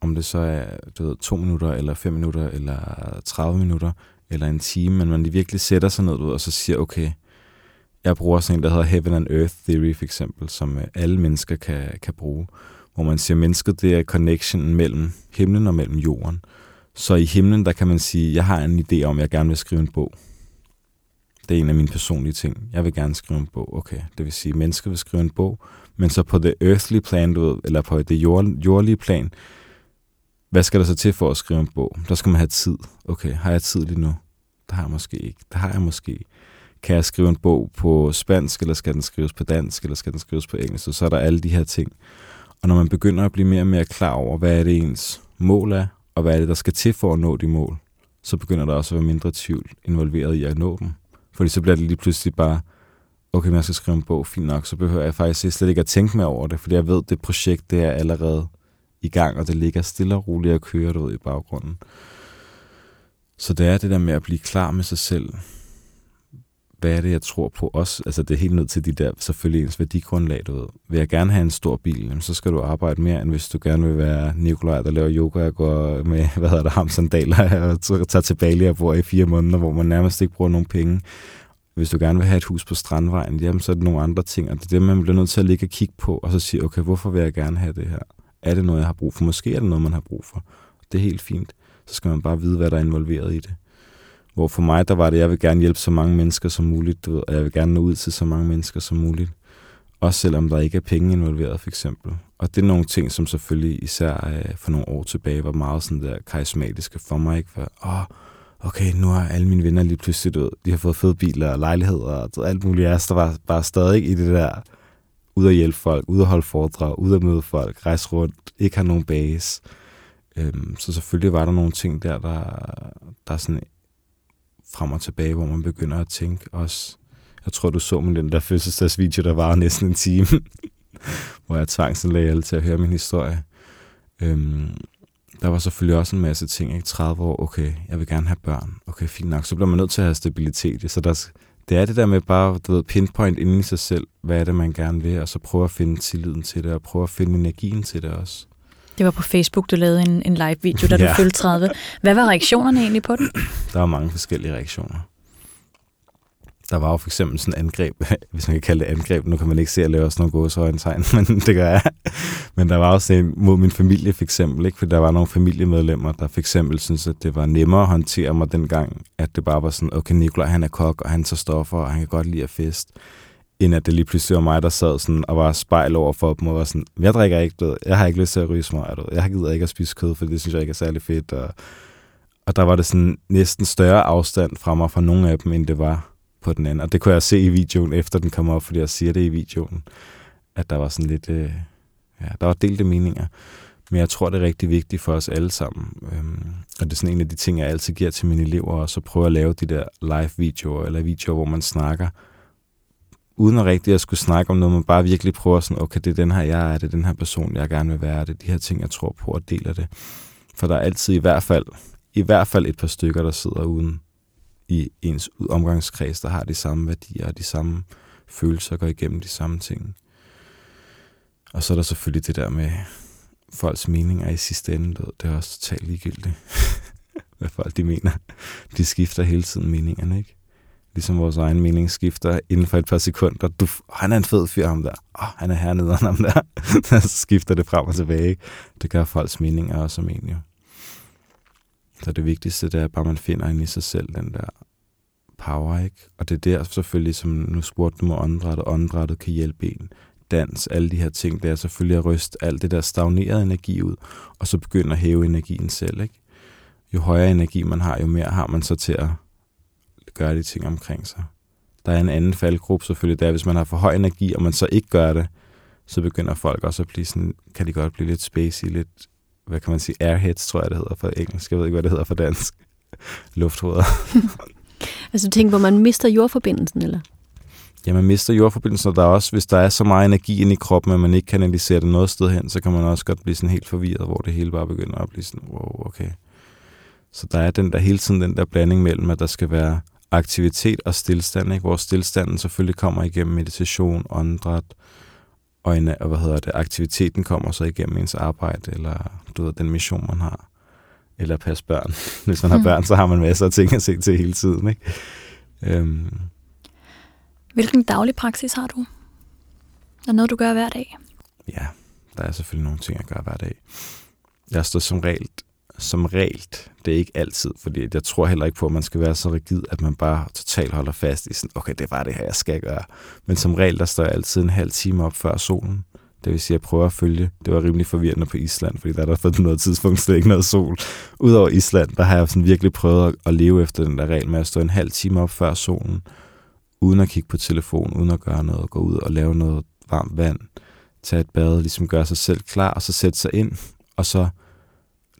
om det så er du ved, to minutter, eller fem minutter, eller 30 minutter, eller en time, men man virkelig sætter sig ned du ved, og så siger, okay, jeg bruger sådan en, der hedder Heaven and Earth Theory for eksempel, som øh, alle mennesker kan, kan bruge, hvor man siger, at mennesket det er connectionen mellem himlen og mellem jorden. Så i himlen, der kan man sige, jeg har en idé om, at jeg gerne vil skrive en bog. Det er en af mine personlige ting. Jeg vil gerne skrive en bog. Okay, det vil sige, at mennesker vil skrive en bog, men så på det earthly plan, du ved, eller på det jord, jordlige plan, hvad skal der så til for at skrive en bog? Der skal man have tid. Okay, har jeg tid lige nu? Det har jeg måske ikke. Det har jeg måske. kan jeg skrive en bog på spansk, eller skal den skrives på dansk, eller skal den skrives på engelsk, og så er der alle de her ting. Og når man begynder at blive mere og mere klar over, hvad er det ens mål er, og hvad er det, der skal til for at nå de mål, så begynder der også at være mindre tvivl involveret i at nå dem. Fordi så bliver det lige pludselig bare, okay, men jeg skal skrive en bog, fint nok, så behøver jeg faktisk slet ikke at tænke mere over det, fordi jeg ved, at det projekt, det er allerede i gang, og det ligger stille og roligt og kører ud i baggrunden. Så det er det der med at blive klar med sig selv. Hvad er det, jeg tror på også? Altså det er helt ned til de der, selvfølgelig ens værdigrundlag, du ved. Vil jeg gerne have en stor bil, jamen, så skal du arbejde mere, end hvis du gerne vil være Nikolaj, der laver yoga og går med, hvad hedder det, ham sandaler og tager til Bali og bor i fire måneder, hvor man nærmest ikke bruger nogen penge. Hvis du gerne vil have et hus på Strandvejen, jamen så er det nogle andre ting, og det er det, man bliver nødt til at ligge og kigge på, og så sige, okay, hvorfor vil jeg gerne have det her? Er det noget, jeg har brug for? Måske er det noget, man har brug for. Det er helt fint. Så skal man bare vide, hvad der er involveret i det. Hvor for mig, der var det, jeg vil gerne hjælpe så mange mennesker som muligt, du ved, og jeg vil gerne nå ud til så mange mennesker som muligt. Også selvom der ikke er penge involveret, for eksempel. Og det er nogle ting, som selvfølgelig især øh, for nogle år tilbage var meget sådan der karismatiske for mig. Ikke? For, åh, okay, nu har alle mine venner lige pludselig død. De har fået fede biler og lejligheder og alt muligt. Jeg der var bare stadig i det der, ud at hjælpe folk, ud at holde foredrag, ud at møde folk, rejse rundt, ikke have nogen base. Øhm, så selvfølgelig var der nogle ting der, der, der sådan frem og tilbage, hvor man begynder at tænke også. Jeg tror, du så min den der fødselsdagsvideo, der var næsten en time, hvor jeg tvangsindlagde alle til at høre min historie. Øhm, der var selvfølgelig også en masse ting, ikke? 30 år, okay, jeg vil gerne have børn. Okay, fint nok. Så bliver man nødt til at have stabilitet. Så der, det er det der med bare, du ved, pinpoint inden i sig selv, hvad er det, man gerne vil, og så prøve at finde tilliden til det, og prøve at finde energien til det også. Det var på Facebook, du lavede en, en live-video, da ja. du fyldte 30. Hvad var reaktionerne egentlig på den? Der var mange forskellige reaktioner. Der var jo for eksempel sådan angreb, hvis man kan kalde det angreb. Nu kan man ikke se, at jeg laver sådan nogle gåsøjentegn, men det gør jeg. Men der var også en mod min familie for eksempel, ikke? for der var nogle familiemedlemmer, der for eksempel synes, at det var nemmere at håndtere mig dengang, at det bare var sådan, okay, Nikolaj han er kok, og han tager stoffer, og han kan godt lide at fest end at det lige pludselig var mig, der sad sådan og var spejl over for dem og var sådan, jeg drikker ikke, du jeg har ikke lyst til at ryge smøg, du jeg gider ikke at spise kød, for det synes jeg ikke er særlig fedt. Og, og der var det sådan næsten større afstand fra mig fra nogle af dem, end det var på den anden. Og det kunne jeg se i videoen, efter den kom op, fordi jeg siger det i videoen, at der var sådan lidt, øh, ja, der var delte meninger. Men jeg tror, det er rigtig vigtigt for os alle sammen. Øhm, og det er sådan en af de ting, jeg altid giver til mine elever, og så prøve at lave de der live-videoer, eller videoer, hvor man snakker uden at rigtig at skulle snakke om noget, man bare virkelig prøver sådan, okay, det er den her, jeg er, det er den her person, jeg gerne vil være, det er de her ting, jeg tror på, og deler det. For der er altid i hvert fald, i hvert fald et par stykker, der sidder uden i ens omgangskreds, der har de samme værdier og de samme følelser, går igennem de samme ting. Og så er der selvfølgelig det der med folks meninger i sidste ende, det er også totalt ligegyldigt, hvad folk de mener. De skifter hele tiden meningerne, ikke? Ligesom vores egen mening skifter inden for et par sekunder. Du, han er en fed fyr, ham der. Oh, han er hernede, ham der. så skifter det frem og tilbage. Det gør folks meninger også som en, jo. Så det vigtigste, det er bare, at man finder ind i sig selv den der power, ikke? Og det er der selvfølgelig, som nu spurgte du med åndedrættet, åndedrættet kan hjælpe en. Dans, alle de her ting, det er selvfølgelig at ryste alt det der stagnerede energi ud, og så begynde at hæve energien selv, ikke? Jo højere energi man har, jo mere har man så til at gøre de ting omkring sig. Der er en anden faldgruppe selvfølgelig, der hvis man har for høj energi, og man så ikke gør det, så begynder folk også at blive sådan, kan de godt blive lidt spacey, lidt, hvad kan man sige, airheads, tror jeg det hedder for engelsk. Jeg ved ikke, hvad det hedder for dansk. Lufthoveder. altså du tænker, hvor man mister jordforbindelsen, eller? Ja, man mister jordforbindelsen, og der er også, hvis der er så meget energi ind i kroppen, at man ikke kanaliserer det noget sted hen, så kan man også godt blive sådan helt forvirret, hvor det hele bare begynder at blive sådan, wow, okay. Så der er den der hele tiden den der blanding mellem, at der skal være aktivitet og stillstand, ikke? hvor stillstanden selvfølgelig kommer igennem meditation, åndedræt, og, en, hvad hedder det, aktiviteten kommer så igennem ens arbejde, eller du ved, den mission, man har. Eller passe børn. Hvis man har mm. børn, så har man masser af ting at se til hele tiden. Ikke? Øhm. Hvilken daglig praksis har du? Er det noget, du gør hver dag? Ja, der er selvfølgelig nogle ting, jeg gør hver dag. Jeg står som regel som regel, det er ikke altid, fordi jeg tror heller ikke på, at man skal være så rigid, at man bare totalt holder fast i sådan, okay, det var det her, jeg skal gøre. Men som regel, der står jeg altid en halv time op før solen. Det vil sige, at jeg prøver at følge. Det var rimelig forvirrende på Island, fordi der er der på noget tidspunkt slet ikke noget sol. Udover Island, der har jeg sådan virkelig prøvet at leve efter den der regel med at stå en halv time op før solen, uden at kigge på telefon, uden at gøre noget, gå ud og lave noget varmt vand, tage et bad, ligesom gøre sig selv klar, og så sætte sig ind, og så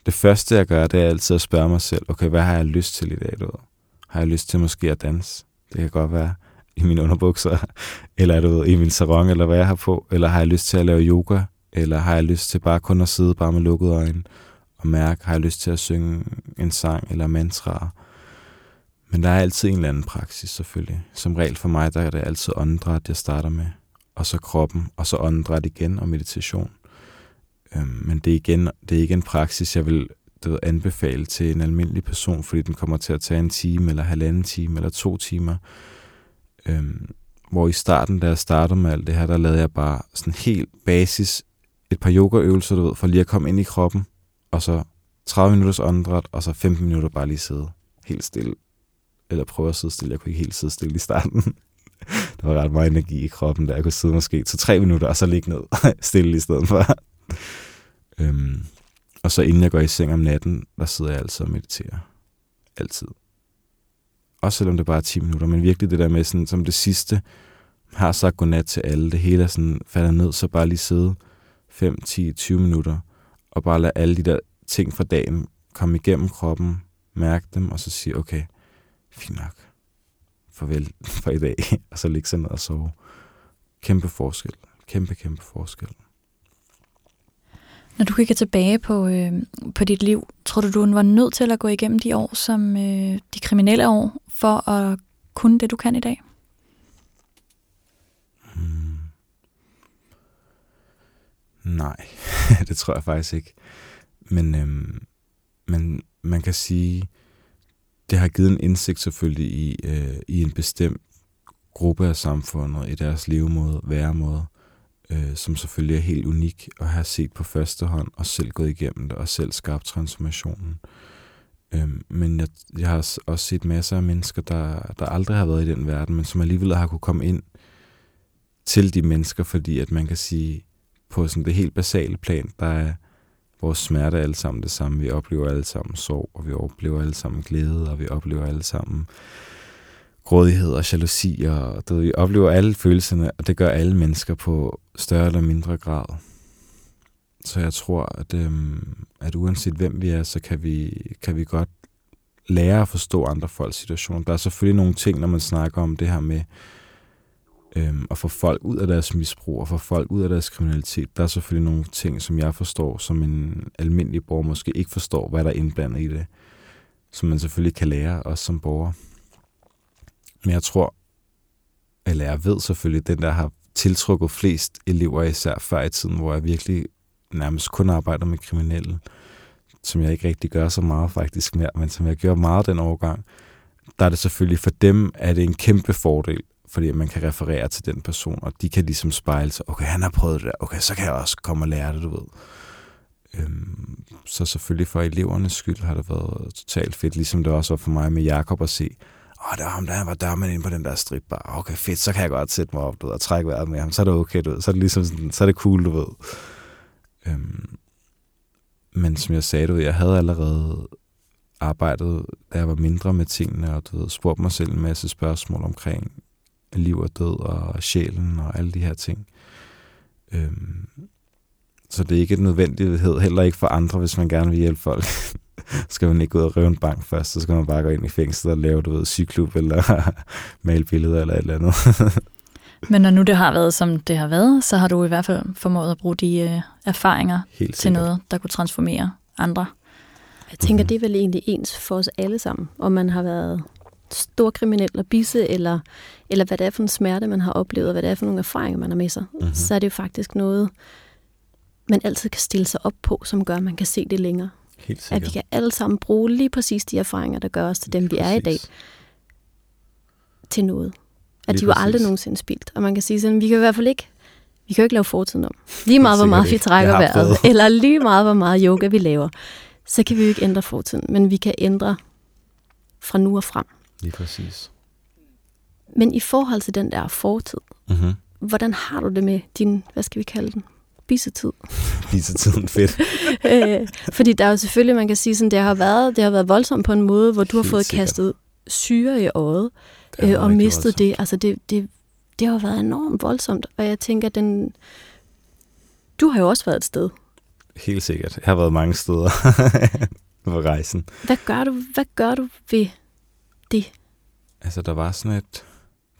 det første, jeg gør, det er altid at spørge mig selv, okay, hvad har jeg lyst til i dag? Du? Har jeg lyst til måske at danse? Det kan godt være i mine underbukser, eller er ved, i min sarong, eller hvad jeg har på, eller har jeg lyst til at lave yoga, eller har jeg lyst til bare kun at sidde bare med lukkede øjne og mærke, har jeg lyst til at synge en sang eller mantra. Men der er altid en eller anden praksis selvfølgelig. Som regel for mig, der er det altid åndedræt, jeg starter med, og så kroppen, og så åndedræt igen og meditation. Øhm, men det er, igen, det er igen praksis, jeg vil det anbefale til en almindelig person, fordi den kommer til at tage en time, eller halvanden time, eller to timer. Øhm, hvor i starten, da jeg startede med alt det her, der lavede jeg bare sådan helt basis, et par yogaøvelser, du ved, for lige at komme ind i kroppen, og så 30 minutters åndedræt, og så 15 minutter bare lige sidde helt stille. Eller prøve at sidde stille. Jeg kunne ikke helt sidde stille i starten. der var ret meget energi i kroppen, der jeg kunne sidde måske til 3 minutter, og så ligge ned stille i stedet for øhm, og så inden jeg går i seng om natten, der sidder jeg altid og mediterer. Altid. Også selvom det bare er 10 minutter, men virkelig det der med sådan, som det sidste, har sagt godnat til alle, det hele er sådan, falder ned, så bare lige sidde 5, 10, 20 minutter, og bare lade alle de der ting fra dagen komme igennem kroppen, mærke dem, og så sige, okay, fint nok, farvel for i dag, og så ligge sig ned og sove. Kæmpe forskel. Kæmpe, kæmpe forskel. Når du kigger tilbage på, øh, på dit liv, tror du, du var nødt til at gå igennem de år som øh, de kriminelle år, for at kunne det, du kan i dag? Hmm. Nej, det tror jeg faktisk ikke. Men, øhm, men man kan sige, det har givet en indsigt selvfølgelig i, øh, i en bestemt gruppe af samfundet, i deres levemåde, væremåde, øh, Øh, som selvfølgelig er helt unik at have set på første hånd, og selv gået igennem det, og selv skabt transformationen. Øh, men jeg, jeg har også set masser af mennesker, der, der aldrig har været i den verden, men som alligevel har kunne komme ind til de mennesker, fordi at man kan sige, på sådan det helt basale plan, der er vores smerte alle sammen det samme. Vi oplever alle sammen sorg, og vi oplever alle sammen glæde, og vi oplever alle sammen grådighed og jalousi, og du ved, vi oplever alle følelserne, og det gør alle mennesker på større eller mindre grad. Så jeg tror, at, øhm, at uanset hvem vi er, så kan vi, kan vi godt lære at forstå andre folks situation. Der er selvfølgelig nogle ting, når man snakker om det her med, øhm, at få folk ud af deres misbrug og få folk ud af deres kriminalitet. Der er selvfølgelig nogle ting, som jeg forstår, som en almindelig borger måske ikke forstår, hvad der er indblandet i det, som man selvfølgelig kan lære, også som borger. Men jeg tror, eller jeg ved selvfølgelig, den der har tiltrukket flest elever, især før i tiden, hvor jeg virkelig nærmest kun arbejder med kriminelle, som jeg ikke rigtig gør så meget faktisk mere, men som jeg gør meget den overgang, der er det selvfølgelig for dem, at det er en kæmpe fordel fordi man kan referere til den person, og de kan ligesom spejle sig, okay, han har prøvet det der, okay, så kan jeg også komme og lære det, du ved. Øhm, så selvfølgelig for elevernes skyld har det været totalt fedt, ligesom det også var for mig med Jakob at se, åh, oh, der var ham der, han var dørmand inde på den der stripbar, ah, okay, fedt, så kan jeg godt sætte mig op, du ved, og trække vejret med ham, så er det okay, du ved, så er det ligesom sådan, så er det cool, du ved. Øhm, men som jeg sagde, du ved, jeg havde allerede arbejdet, da jeg var mindre med tingene, og du ved, spurgt mig selv en masse spørgsmål omkring liv og død og sjælen og alle de her ting. Øhm, så det er ikke en nødvendighed, heller ikke for andre, hvis man gerne vil hjælpe folk. skal man ikke ud og rive en bank først, så skal man bare gå ind i fængslet og lave, du ved, syklub eller male billeder eller et eller andet. Men når nu det har været, som det har været, så har du i hvert fald formået at bruge de øh, erfaringer Helt til noget, der kunne transformere andre. Jeg tænker, mm-hmm. det er vel egentlig ens for os alle sammen, om man har været stor kriminel og bisse, eller, eller hvad det er for en smerte, man har oplevet, og hvad det er for nogle erfaringer, man har med sig, mm-hmm. så er det jo faktisk noget, man altid kan stille sig op på, som gør, at man kan se det længere. Helt sikkert. At vi kan alle sammen bruge lige præcis de erfaringer, der gør os til dem, vi er i dag, til noget. At lige de var præcis. aldrig nogensinde spildt. Og man kan sige sådan, vi kan i hvert fald ikke vi kan jo ikke lave fortiden om. Lige meget, hvor meget vi trækker vejret, eller lige meget, hvor meget yoga vi laver, så kan vi jo ikke ændre fortiden, men vi kan ændre fra nu og frem. Lige præcis. Men i forhold til den der fortid, mm-hmm. hvordan har du det med din, hvad skal vi kalde den, bisetid? Bisetiden, fedt. øh, fordi der er jo selvfølgelig, man kan sige, sådan, det har været, det har været voldsomt på en måde, hvor du har fået sikkert. kastet syre i øjet, øh, og mistet det. Altså det, det, det har været enormt voldsomt, og jeg tænker, den... Du har jo også været et sted. Helt sikkert. Jeg har været mange steder på rejsen. Hvad gør du, hvad gør du ved det? Altså, der var sådan et,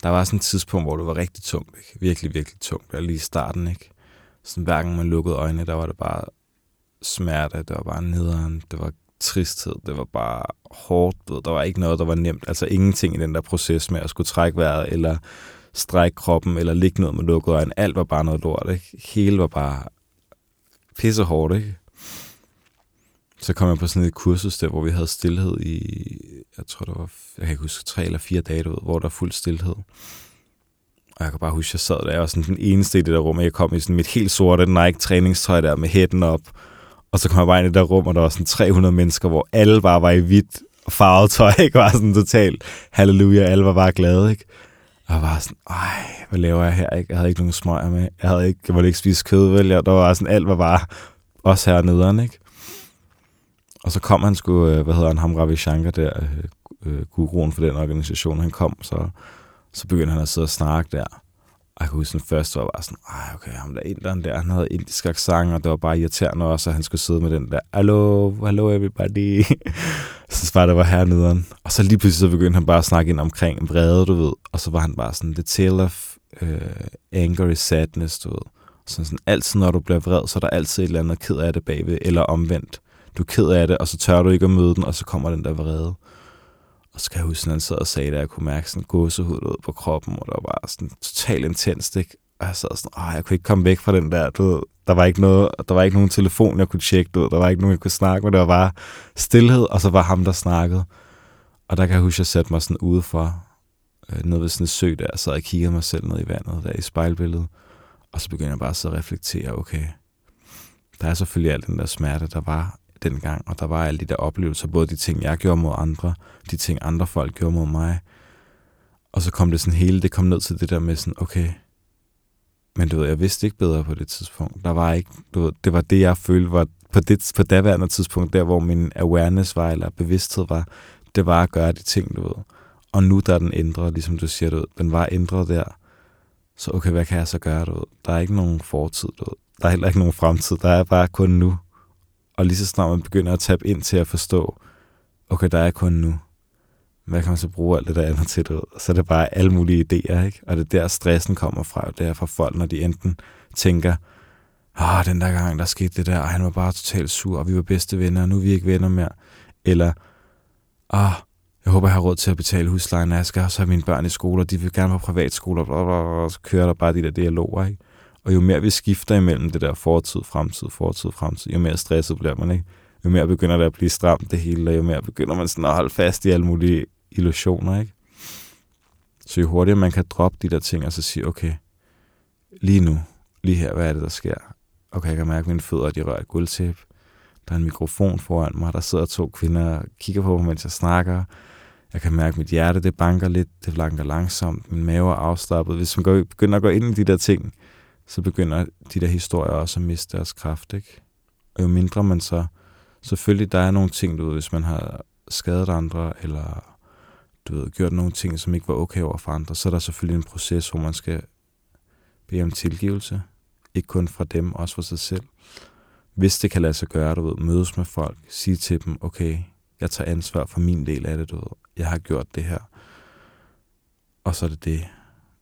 der var sådan et tidspunkt, hvor det var rigtig tungt. Ikke? Virkelig, virkelig tungt. Og lige i starten, ikke? Sådan hver gang man lukkede øjnene, der var det bare smerte, det var bare nederen, det var tristhed, det var bare hårdt, ved. der var ikke noget, der var nemt. Altså ingenting i den der proces med at skulle trække vejret, eller strække kroppen, eller ligge noget med lukkede øjne. Alt var bare noget lort, ikke? Hele var bare pissehårdt, ikke? Så kom jeg på sådan et kursus der, hvor vi havde stillhed i, jeg tror det var, jeg kan ikke huske, tre eller fire dage ved, hvor der var fuld stillhed. Og jeg kan bare huske, at jeg sad der, og sådan den eneste i det der rum, og jeg kom i sådan mit helt sorte Nike træningstøj der med hætten op, og så kom jeg bare ind i det der rum, og der var sådan 300 mennesker, hvor alle bare var i hvidt og farvet tøj, ikke? Var sådan totalt halleluja, alle var bare glade, ikke? Og jeg var sådan, ej, hvad laver jeg her, ikke? Jeg havde ikke nogen smøger med. Jeg havde ikke, jeg måtte ikke spise kød, vel? Jeg, der var sådan, alt var bare os hernede, ikke? Og så kom han sgu, øh, hvad hedder han, ham Ravi Shankar der, øh, øh guruen for den organisation, han kom, så, så begyndte han at sidde og snakke der. Og jeg kan huske, den første var bare sådan, ej, okay, ham der inderen der, han havde indisk accent, og det var bare irriterende også, at han skulle sidde med den der, hallo, hallo everybody. så bare, det var hernederen. Og så lige pludselig så begyndte han bare at snakke ind omkring vrede, du ved. Og så var han bare sådan, the tale of uh, anger is sadness, du ved. Så sådan, altid når du bliver vred, så er der altid et eller andet ked af det bagved, eller omvendt. Du er ked af det, og så tør du ikke at møde den, og så kommer den der vrede. Og så kan jeg huske, at han sad og sagde, at jeg kunne mærke sådan gåsehud ud på kroppen, og det var bare sådan totalt intenst, ikke? Og jeg sad sådan, åh, jeg kunne ikke komme væk fra den der, du ved, der var ikke noget, der var ikke nogen telefon, jeg kunne tjekke, du ved, der var ikke nogen, jeg kunne snakke med, det var bare stillhed, og så var ham, der snakkede. Og der kan jeg huske, at jeg satte mig sådan udefor, øh, nede ved sådan en sø der, så jeg kiggede mig selv ned i vandet der i spejlbilledet. Og så begyndte jeg bare at sidde og reflektere, okay, der er selvfølgelig alt den der smerte, der var dengang, og der var alle de der oplevelser, både de ting, jeg gjorde mod andre, de ting, andre folk gjorde mod mig. Og så kom det sådan hele, det kom ned til det der med sådan, okay, men du ved, jeg vidste ikke bedre på det tidspunkt. Der var ikke, du ved, det var det, jeg følte var på det på daværende tidspunkt, der hvor min awareness var, eller bevidsthed var, det var at gøre de ting, du ved. Og nu der er den ændret, ligesom du siger, du ved, den var ændret der. Så okay, hvad kan jeg så gøre, du ved? Der er ikke nogen fortid, du ved. Der er heller ikke nogen fremtid, der er bare kun nu. Og lige så snart man begynder at tabe ind til at forstå, okay, der er kun nu. Hvad kan man så bruge alt det der andet til? Det? Så er det bare alle mulige idéer, ikke? Og det er der, stressen kommer fra. Det er fra folk, når de enten tænker, ah, den der gang, der skete det der, og han var bare totalt sur, og vi var bedste venner, og nu er vi ikke venner mere. Eller, ah, jeg håber, jeg har råd til at betale huslejen, når jeg skal også have mine børn i skole, og de vil gerne på privatskole, og så kører der bare de der dialoger, ikke? Og jo mere vi skifter imellem det der fortid, fremtid, fortid, fremtid, jo mere stresset bliver man, ikke? Jo mere begynder det at blive stramt det hele, og jo mere begynder man sådan at holde fast i alle mulige illusioner, ikke? Så jo hurtigere man kan droppe de der ting, og så sige, okay, lige nu, lige her, hvad er det, der sker? Okay, jeg kan mærke, at mine fødder, de rører et guldtæp. Der er en mikrofon foran mig, der sidder to kvinder og kigger på mig, mens jeg snakker. Jeg kan mærke, at mit hjerte, det banker lidt, det banker langsomt, min mave er afslappet. Hvis man går, begynder at gå ind i de der ting, så begynder de der historier også at miste deres kraft, ikke? Og jo mindre man så... Selvfølgelig, der er nogle ting, du ved, hvis man har skadet andre, eller du ved, gjort nogle ting, som ikke var okay over for andre, så er der selvfølgelig en proces, hvor man skal bede om tilgivelse. Ikke kun fra dem, også for sig selv. Hvis det kan lade sig gøre, du ved, mødes med folk, sige til dem, okay, jeg tager ansvar for min del af det, du ved, jeg har gjort det her. Og så er det det.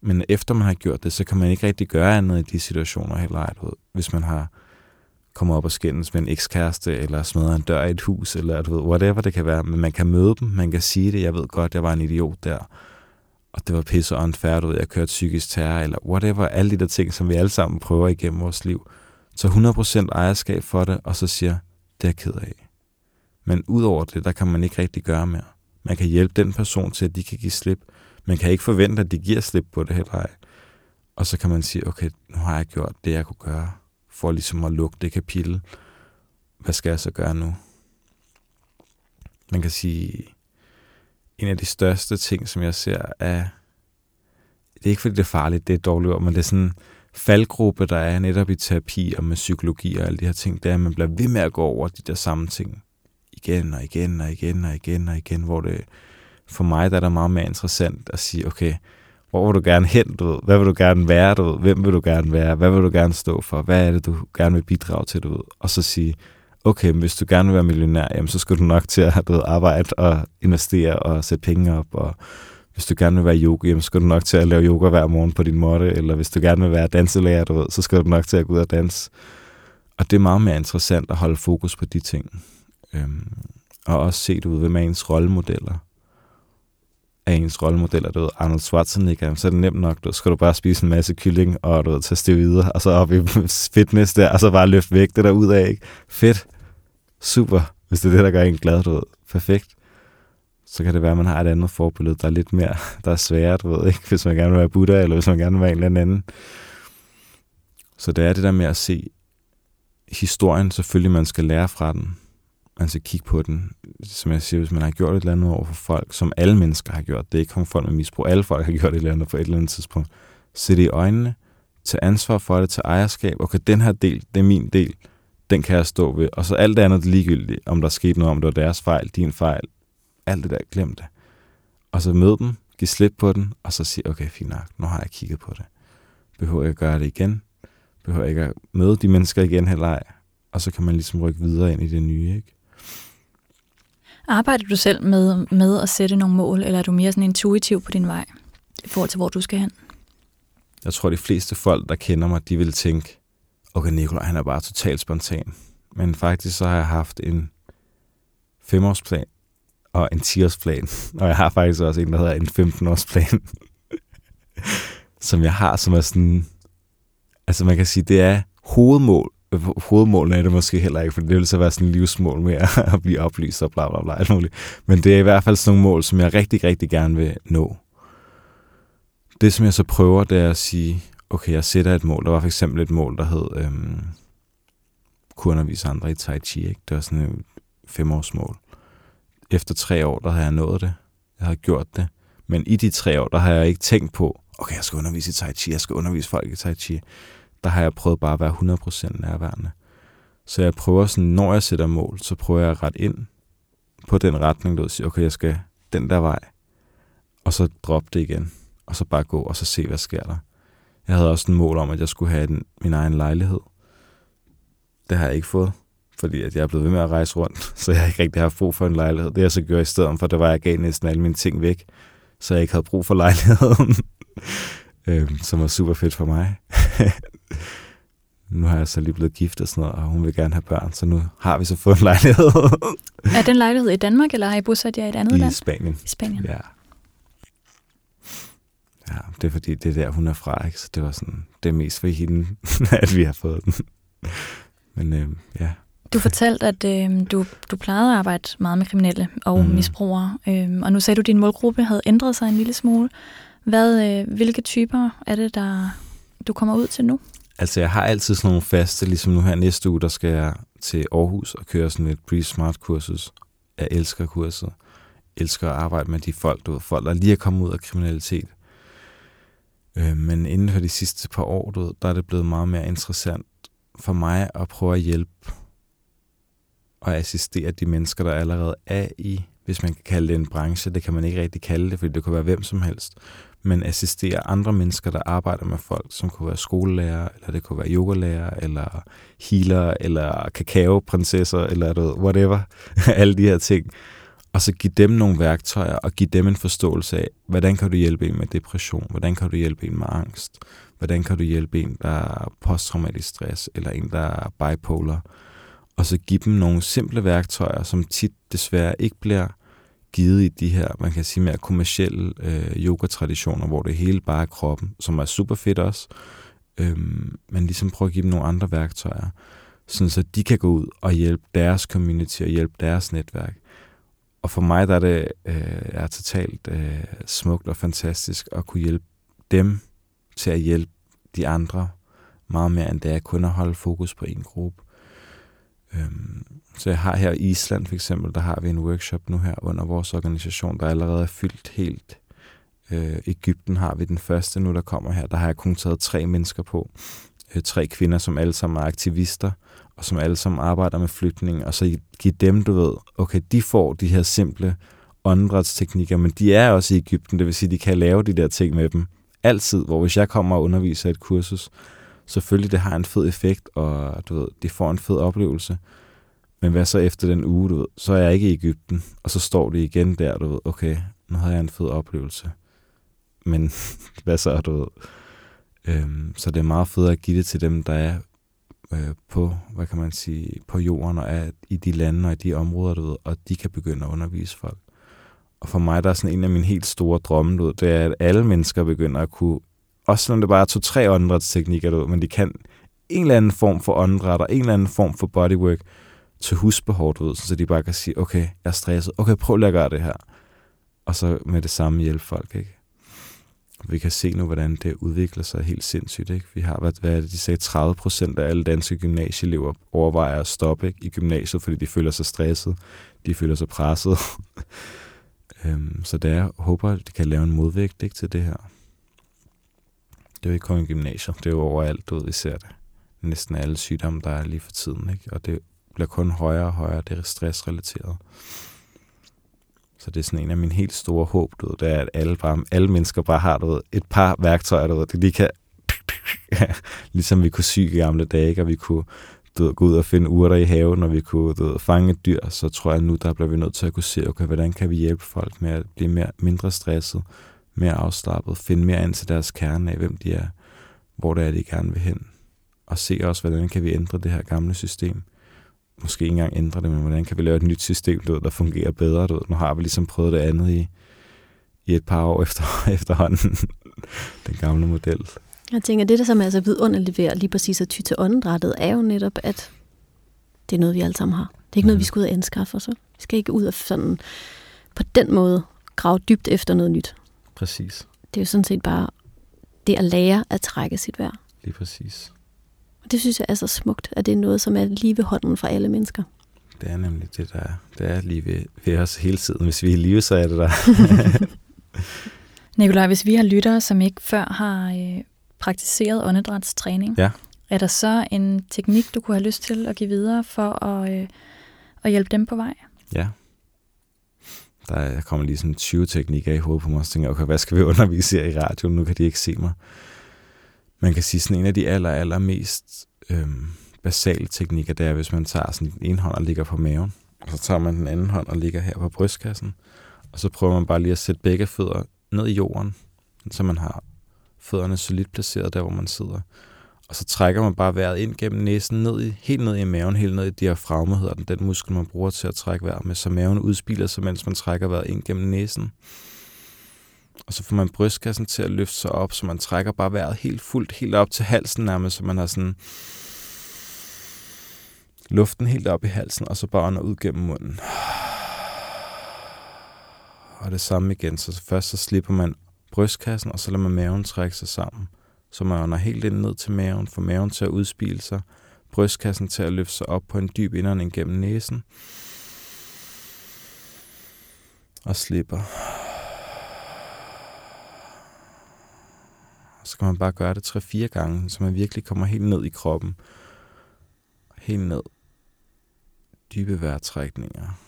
Men efter man har gjort det, så kan man ikke rigtig gøre andet i de situationer heller. Du hvis man har kommet op og skændes med en ekskæreste, eller smadret en dør i et hus, eller du ved, whatever det kan være. Men man kan møde dem, man kan sige det, jeg ved godt, jeg var en idiot der, og det var pisse unfair, du ved, jeg kørte psykisk terror, eller whatever, alle de der ting, som vi alle sammen prøver igennem vores liv. Så 100% ejerskab for det, og så siger, det er jeg ked af. Men udover det, der kan man ikke rigtig gøre mere. Man kan hjælpe den person til, at de kan give slip, man kan ikke forvente, at de giver slip på det heller ej. Og så kan man sige, okay, nu har jeg gjort det, jeg kunne gøre, for ligesom at lukke det kapitel. Hvad skal jeg så gøre nu? Man kan sige, en af de største ting, som jeg ser, er, det er ikke fordi det er farligt, det er dårligt ord, men det er sådan faldgruppe, der er netop i terapi og med psykologi og alle de her ting, det er, at man bliver ved med at gå over de der samme ting igen og igen og igen og igen og igen, hvor det for mig der er det meget mere interessant at sige, okay, hvor vil du gerne hen, du ved? Hvad vil du gerne være, du ved? Hvem vil du gerne være? Hvad vil du gerne stå for? Hvad er det, du gerne vil bidrage til, du ved? Og så sige, okay, men hvis du gerne vil være millionær, jamen, så skal du nok til at du ved, arbejde og investere og sætte penge op. Og hvis du gerne vil være yoga, jamen, så skal du nok til at lave yoga hver morgen på din måtte. Eller hvis du gerne vil være danselærer, du ved, så skal du nok til at gå ud og danse. Og det er meget mere interessant at holde fokus på de ting. Øhm, og også se, du ved, hvem er ens rollemodeller af ens rollemodeller, du ved, Arnold Schwarzenegger, så er det nemt nok, du skal du bare spise en masse kylling, og du ved, tage videre, og så op i fitness der, og så bare løfte væk der ud af, ikke? Fedt. Super. Hvis det er det, der gør en glad, du ved. Perfekt. Så kan det være, at man har et andet forbillede, der er lidt mere, der er sværere, du ved, ikke? Hvis man gerne vil være Buddha, eller hvis man gerne vil være en eller anden. Så det er det der med at se historien, selvfølgelig man skal lære fra den, man skal kigge på den. Som jeg siger, hvis man har gjort et eller andet over for folk, som alle mennesker har gjort, det er ikke kun folk med misbrug, alle folk har gjort et eller andet på et eller andet tidspunkt. Se det i øjnene, tage ansvar for det, til ejerskab. Okay, den her del, det er min del, den kan jeg stå ved. Og så alt det andet ligegyldigt, om der skete noget, om det var deres fejl, din fejl, alt det der, glem det. Og så mød dem, giv slip på den, og så sige, okay, fint nok, nu har jeg kigget på det. Behøver jeg at gøre det igen? Behøver jeg ikke at møde de mennesker igen heller ej? Og så kan man ligesom rykke videre ind i det nye, ikke? Arbejder du selv med, med at sætte nogle mål, eller er du mere sådan intuitiv på din vej i forhold til, hvor du skal hen? Jeg tror, de fleste folk, der kender mig, de vil tænke, okay, Nikolaj, han er bare totalt spontan. Men faktisk så har jeg haft en femårsplan og en 10-årsplan. Og jeg har faktisk også en, der hedder en 15-årsplan. som jeg har, som er sådan... Altså man kan sige, det er hovedmål hovedmålene er det måske heller ikke, for det vil så være sådan et livsmål med at blive oplyst og bla bla bla, alt muligt. Men det er i hvert fald sådan nogle mål, som jeg rigtig, rigtig gerne vil nå. Det, som jeg så prøver, det er at sige, okay, jeg sætter et mål. Der var for eksempel et mål, der hed, øhm, kunne undervise andre i Tai Chi. Ikke? Det var sådan et femårsmål. Efter tre år, der har jeg nået det. Jeg har gjort det. Men i de tre år, der har jeg ikke tænkt på, okay, jeg skal undervise i Tai Chi, jeg skal undervise folk i Tai Chi der har jeg prøvet bare at være 100% nærværende. Så jeg prøver sådan, når jeg sætter mål, så prøver jeg at rette ind på den retning, du siger, okay, jeg skal den der vej, og så droppe det igen, og så bare gå, og så se, hvad sker der. Jeg havde også en mål om, at jeg skulle have den, min egen lejlighed. Det har jeg ikke fået, fordi at jeg er blevet ved med at rejse rundt, så jeg har ikke rigtig haft brug for en lejlighed. Det jeg så gjorde i stedet for, det var, at jeg gav næsten alle mine ting væk, så jeg ikke havde brug for lejligheden, øhm, som var super fedt for mig. nu har jeg så lige blevet gift og sådan noget, og hun vil gerne have børn, så nu har vi så fået en lejlighed. er den lejlighed i Danmark, eller har I bosat jer i et andet I land? I Spanien. I Spanien. Ja. Ja, det er fordi, det er der, hun er fra, ikke? så det var sådan, det er mest for hende, at vi har fået den. Men øh, ja. Du fortalte, at øh, du, du plejede at arbejde meget med kriminelle og mm. misbrugere, øh, og nu sagde du, at din målgruppe havde ændret sig en lille smule. Hvad, øh, hvilke typer er det, der du kommer ud til nu? Altså, jeg har altid sådan nogle faste, ligesom nu her næste uge, der skal jeg til Aarhus og køre sådan et pre-smart-kursus. Jeg elsker kurset. Jeg elsker at arbejde med de folk, du ved, folk, der lige er kommet ud af kriminalitet. Øh, men inden for de sidste par år, du ved, der er det blevet meget mere interessant for mig at prøve at hjælpe og assistere de mennesker, der allerede er i, hvis man kan kalde det en branche. Det kan man ikke rigtig kalde det, fordi det kan være hvem som helst men assistere andre mennesker, der arbejder med folk, som kunne være skolelærer, eller det kunne være yogalærer, eller healer, eller kakaoprinsesser, eller du whatever, alle de her ting. Og så give dem nogle værktøjer, og give dem en forståelse af, hvordan kan du hjælpe en med depression, hvordan kan du hjælpe en med angst, hvordan kan du hjælpe en, der er posttraumatisk stress, eller en, der er bipolar. Og så give dem nogle simple værktøjer, som tit desværre ikke bliver givet i de her, man kan sige mere kommersielle øh, yoga-traditioner, hvor det hele bare er kroppen, som er super fedt også, øhm, men ligesom prøve at give dem nogle andre værktøjer, sådan så de kan gå ud og hjælpe deres community og hjælpe deres netværk. Og for mig der er det øh, er totalt øh, smukt og fantastisk at kunne hjælpe dem til at hjælpe de andre meget mere, end det er kun at holde fokus på en gruppe. Øhm, så jeg har her i Island for eksempel, der har vi en workshop nu her under vores organisation, der allerede er fyldt helt. Øh, Ægypten har vi den første nu, der kommer her. Der har jeg kun taget tre mennesker på. Øh, tre kvinder, som alle sammen er aktivister, og som alle sammen arbejder med flytning, og så give dem, du ved, okay, de får de her simple åndedrætsteknikker, men de er også i Ægypten, det vil sige, de kan lave de der ting med dem. Altid, hvor hvis jeg kommer og underviser et kursus, selvfølgelig det har en fed effekt, og du ved, de får en fed oplevelse. Men hvad så efter den uge, du ved, så er jeg ikke i Ægypten, og så står det igen der, du ved, okay, nu har jeg en fed oplevelse. Men hvad så, du ved? Øhm, så det er meget fedt at give det til dem, der er øh, på, hvad kan man sige, på jorden og er i de lande og i de områder, du ved, og de kan begynde at undervise folk. Og for mig, der er sådan en af mine helt store drømme, du ved, det er, at alle mennesker begynder at kunne, også selvom det bare er to-tre åndedrætsteknikker, du ved, men de kan en eller anden form for åndedræt og en eller anden form for bodywork til husbehov, du ved, så de bare kan sige, okay, jeg er stresset, okay, prøv lige at gøre det her. Og så med det samme hjælpe folk, ikke? Vi kan se nu, hvordan det udvikler sig helt sindssygt. Ikke? Vi har, hvad, hvad er det, de sagde, 30 procent af alle danske gymnasieelever overvejer at stoppe ikke? i gymnasiet, fordi de føler sig stresset, de føler sig presset. øhm, så det er, håber, at det kan lave en modvægt ikke, til det her. Det er jo ikke kun i gymnasiet, det er jo overalt, du vi ser det. Næsten alle sygdomme, der er lige for tiden. Ikke? Og det bliver kun højere og højere, det er stressrelateret. Så det er sådan en af mine helt store håb, du ved, det er, at alle, bare, alle mennesker bare har du ved, et par værktøjer, du ved, de lige kan, ligesom vi kunne sy i gamle dage, og vi kunne du ved, gå ud og finde urter i haven, og vi kunne du ved, fange et dyr, så tror jeg nu, der bliver vi nødt til at kunne se, okay, hvordan kan vi hjælpe folk med at blive mere, mindre stresset, mere afslappet, finde mere ind til deres kerne af, hvem de er, hvor det er, de gerne vil hen, og se også, hvordan kan vi ændre det her gamle system måske ikke engang ændre det, men hvordan kan vi lave et nyt system, du ved, der fungerer bedre? Du ved. Nu har vi ligesom prøvet det andet i, i et par år efter, efterhånden, den gamle model. Jeg tænker, det der som er så vidunderligt ved at lige præcis at ty til åndedrættet, er jo netop, at det er noget, vi alle sammen har. Det er ikke mm. noget, vi mhm. skal ud og anskaffe os. Vi skal ikke ud og sådan, på den måde grave dybt efter noget nyt. Præcis. Det er jo sådan set bare det at lære at trække sit vejr. Lige præcis. Det synes jeg er så smukt, at det er noget, som er lige ved hånden for alle mennesker. Det er nemlig det, der er. Det er lige ved, ved os hele tiden. Hvis vi er i live, så er det der. Nikolaj, hvis vi har lyttere, som ikke før har øh, praktiseret åndedrætstræning, ja. er der så en teknik, du kunne have lyst til at give videre for at, øh, at hjælpe dem på vej? Ja. Der kommer lige sådan 20 teknikker i hovedet på mig, og så tænker jeg, okay, hvad skal vi undervise her i radioen? Nu kan de ikke se mig man kan sige, sådan en af de aller, aller mest øhm, basale teknikker, det er, hvis man tager sådan en hånd og ligger på maven, og så tager man den anden hånd og ligger her på brystkassen, og så prøver man bare lige at sætte begge fødder ned i jorden, så man har fødderne solidt placeret der, hvor man sidder. Og så trækker man bare vejret ind gennem næsen, ned i, helt ned i maven, helt ned i diafragma, hedder den, den muskel, man bruger til at trække vejret med, så maven udspiler sig, mens man trækker vejret ind gennem næsen og så får man brystkassen til at løfte sig op, så man trækker bare vejret helt fuldt, helt op til halsen nærmest, så man har sådan luften helt op i halsen, og så bare ånder ud gennem munden. Og det samme igen, så først så slipper man brystkassen, og så lader man maven trække sig sammen. Så man ånder helt ind ned til maven, får maven til at udspile sig, brystkassen til at løfte sig op på en dyb indånding gennem næsen, og slipper. Så kan man bare gøre det 3-4 gange, så man virkelig kommer helt ned i kroppen. Helt ned. Dybe vejrtrækninger.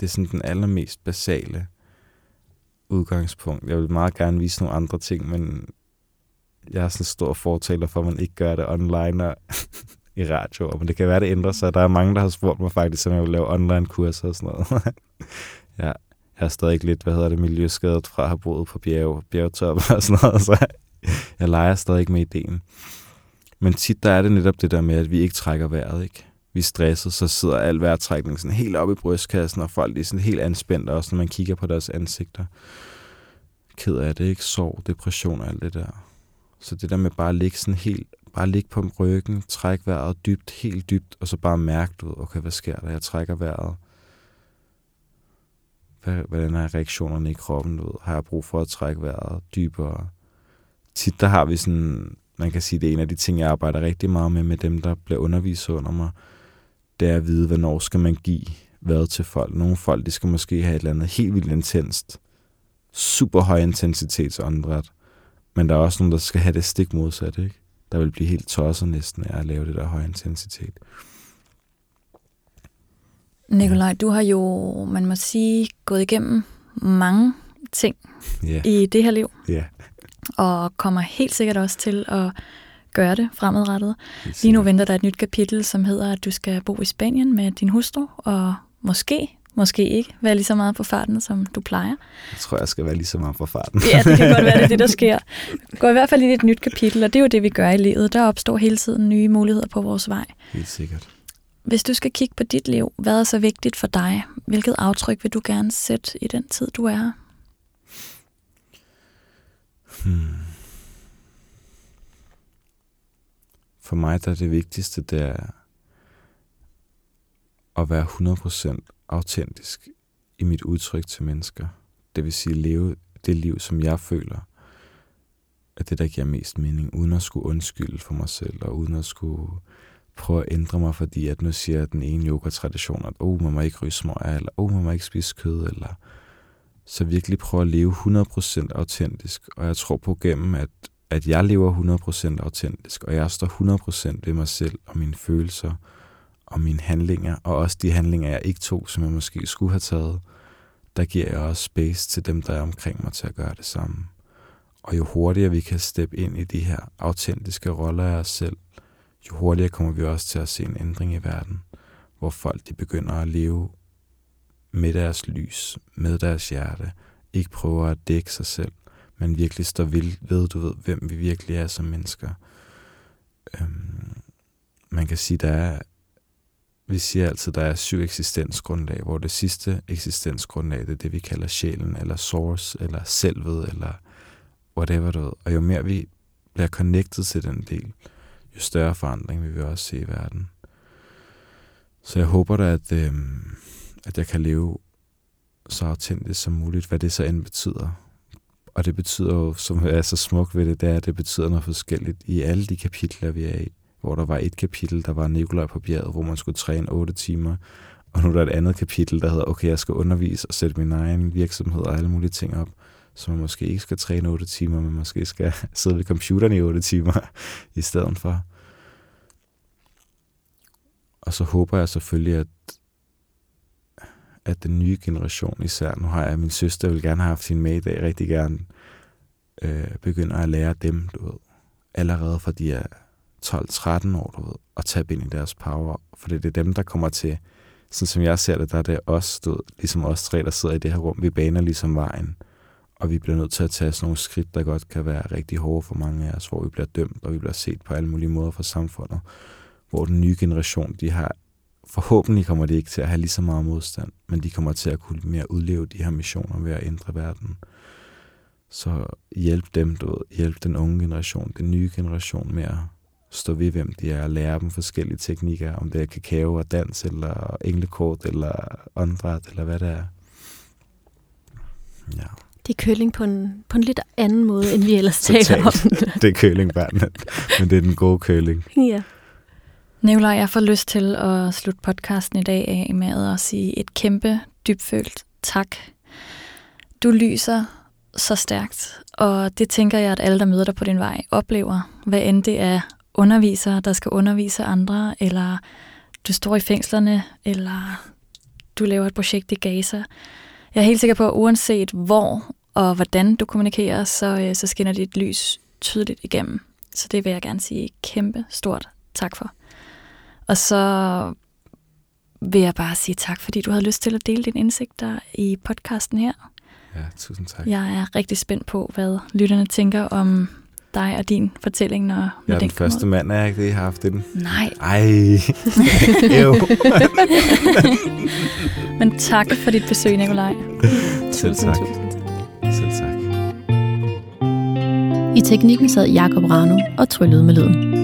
Det er sådan den allermest basale udgangspunkt. Jeg vil meget gerne vise nogle andre ting, men jeg er sådan en stor fortaler for, at man ikke gør det online og i radio. Men det kan være, det ændrer sig. Der er mange, der har spurgt mig faktisk, om jeg vil lave online kurser og sådan noget. ja, jeg er stadig lidt, hvad hedder det, miljøskadet fra at have boet på bjerg, bjergtop og sådan noget, så jeg leger stadig med ideen. Men tit der er det netop det der med, at vi ikke trækker vejret, ikke? Vi er stresset, så sidder al vejrtrækning sådan helt oppe i brystkassen, og folk er sådan helt anspændte også, når man kigger på deres ansigter. Ked af det, ikke? Sorg, depression og alt det der. Så det der med bare at ligge sådan helt, bare ligge på ryggen, træk vejret dybt, helt dybt, og så bare mærke, du okay, hvad sker der? Jeg trækker vejret hvordan er reaktionerne i kroppen? Ved? Har jeg brug for at trække vejret dybere? Tit der har vi sådan, man kan sige, det er en af de ting, jeg arbejder rigtig meget med, med dem, der bliver undervist under mig, det er at vide, hvornår skal man give hvad til folk. Nogle folk, de skal måske have et eller andet helt vildt intenst, super høj intensitetsåndedræt, men der er også nogen, der skal have det stik modsatte, ikke? Der vil blive helt tosset næsten af at lave det der høj intensitet. Nikolaj, du har jo, man må sige, gået igennem mange ting yeah. i det her liv. Yeah. Og kommer helt sikkert også til at gøre det fremadrettet. Lige nu venter der et nyt kapitel, som hedder, at du skal bo i Spanien med din hustru, og måske, måske ikke, være lige så meget på farten, som du plejer. Jeg tror, jeg skal være lige så meget på farten. ja, det kan godt være, det er det, der sker. Gå i hvert fald i et nyt kapitel, og det er jo det, vi gør i livet. Der opstår hele tiden nye muligheder på vores vej. Helt sikkert. Hvis du skal kigge på dit liv, hvad er så vigtigt for dig? Hvilket aftryk vil du gerne sætte i den tid, du er her? Hmm. For mig der er det vigtigste, det er at være 100% autentisk i mit udtryk til mennesker. Det vil sige leve det liv, som jeg føler, at det, der giver mest mening, uden at skulle undskylde for mig selv, og uden at skulle prøve at ændre mig, fordi at nu siger den ene yoga-tradition, at oh, man må ikke ryge smøger, eller oh, man må ikke spise kød, eller så virkelig prøve at leve 100% autentisk. Og jeg tror på gennem, at, at jeg lever 100% autentisk, og jeg står 100% ved mig selv og mine følelser og mine handlinger, og også de handlinger, jeg ikke tog, som jeg måske skulle have taget, der giver jeg også space til dem, der er omkring mig til at gøre det samme. Og jo hurtigere vi kan steppe ind i de her autentiske roller af os selv, jo hurtigere kommer vi også til at se en ændring i verden, hvor folk de begynder at leve med deres lys, med deres hjerte, ikke prøver at dække sig selv, men virkelig står ved, du ved, hvem vi virkelig er som mennesker. Øhm, man kan sige, der er, vi siger altid, der er syv eksistensgrundlag, hvor det sidste eksistensgrundlag, det er det, vi kalder sjælen, eller source, eller selvet, eller whatever, du ved. Og jo mere vi bliver connected til den del, jo større forandring vil vi også se i verden. Så jeg håber da, at, øh, at jeg kan leve så autentisk som muligt, hvad det så end betyder. Og det betyder jo, som er så smukt ved det, det er, at det betyder noget forskelligt i alle de kapitler, vi er i. Hvor der var et kapitel, der var Nikolaj på bjerget, hvor man skulle træne 8 timer. Og nu er der et andet kapitel, der hedder, okay, jeg skal undervise og sætte min egen virksomhed og alle mulige ting op så man måske ikke skal træne 8 timer, men måske skal sidde ved computeren i 8 timer i stedet for. Og så håber jeg selvfølgelig, at, at den nye generation især, nu har jeg min søster, vil gerne have haft sin med i dag, rigtig gerne øh, begynder at lære dem, du ved, allerede fra de er 12-13 år, du ved, at tage ind i deres power. For det er dem, der kommer til, sådan som jeg ser det, der er det os, du ved, ligesom os tre, der sidder i det her rum, vi baner ligesom vejen og vi bliver nødt til at tage sådan nogle skridt, der godt kan være rigtig hårde for mange af os, hvor vi bliver dømt, og vi bliver set på alle mulige måder fra samfundet, hvor den nye generation, de har, forhåbentlig kommer de ikke til at have lige så meget modstand, men de kommer til at kunne mere udleve de her missioner ved at ændre verden. Så hjælp dem, du ved, hjælp den unge generation, den nye generation med at stå ved, hvem de er, og lære dem forskellige teknikker, om det er kakao og dans, eller englekort, eller åndedræt, eller hvad det er. Ja. Det er køling på en, på en lidt anden måde, end vi ellers taler om. det er køling, men det er den gode køling. Ja. Nævler, jeg får lyst til at slutte podcasten i dag af med at sige et kæmpe, dybfølt tak. Du lyser så stærkt, og det tænker jeg, at alle, der møder dig på din vej, oplever. Hvad end det er undervisere, der skal undervise andre, eller du står i fængslerne, eller du laver et projekt i Gaza. Jeg er helt sikker på, at uanset hvor og hvordan du kommunikerer, så, øh, så skinner dit lys tydeligt igennem. Så det vil jeg gerne sige kæmpe stort tak for. Og så vil jeg bare sige tak, fordi du havde lyst til at dele dine indsigter i podcasten her. Ja, tusind tak. Jeg er rigtig spændt på, hvad lytterne tænker om dig og din fortælling, når, når Jeg er den, den første mand, er jeg ikke det, jeg har haft den? Nej. Ej. Men tak for dit besøg, Nikolaj. Selv tak. Selv tak. I teknikken sad Jakob Rano og tryllede med lyden.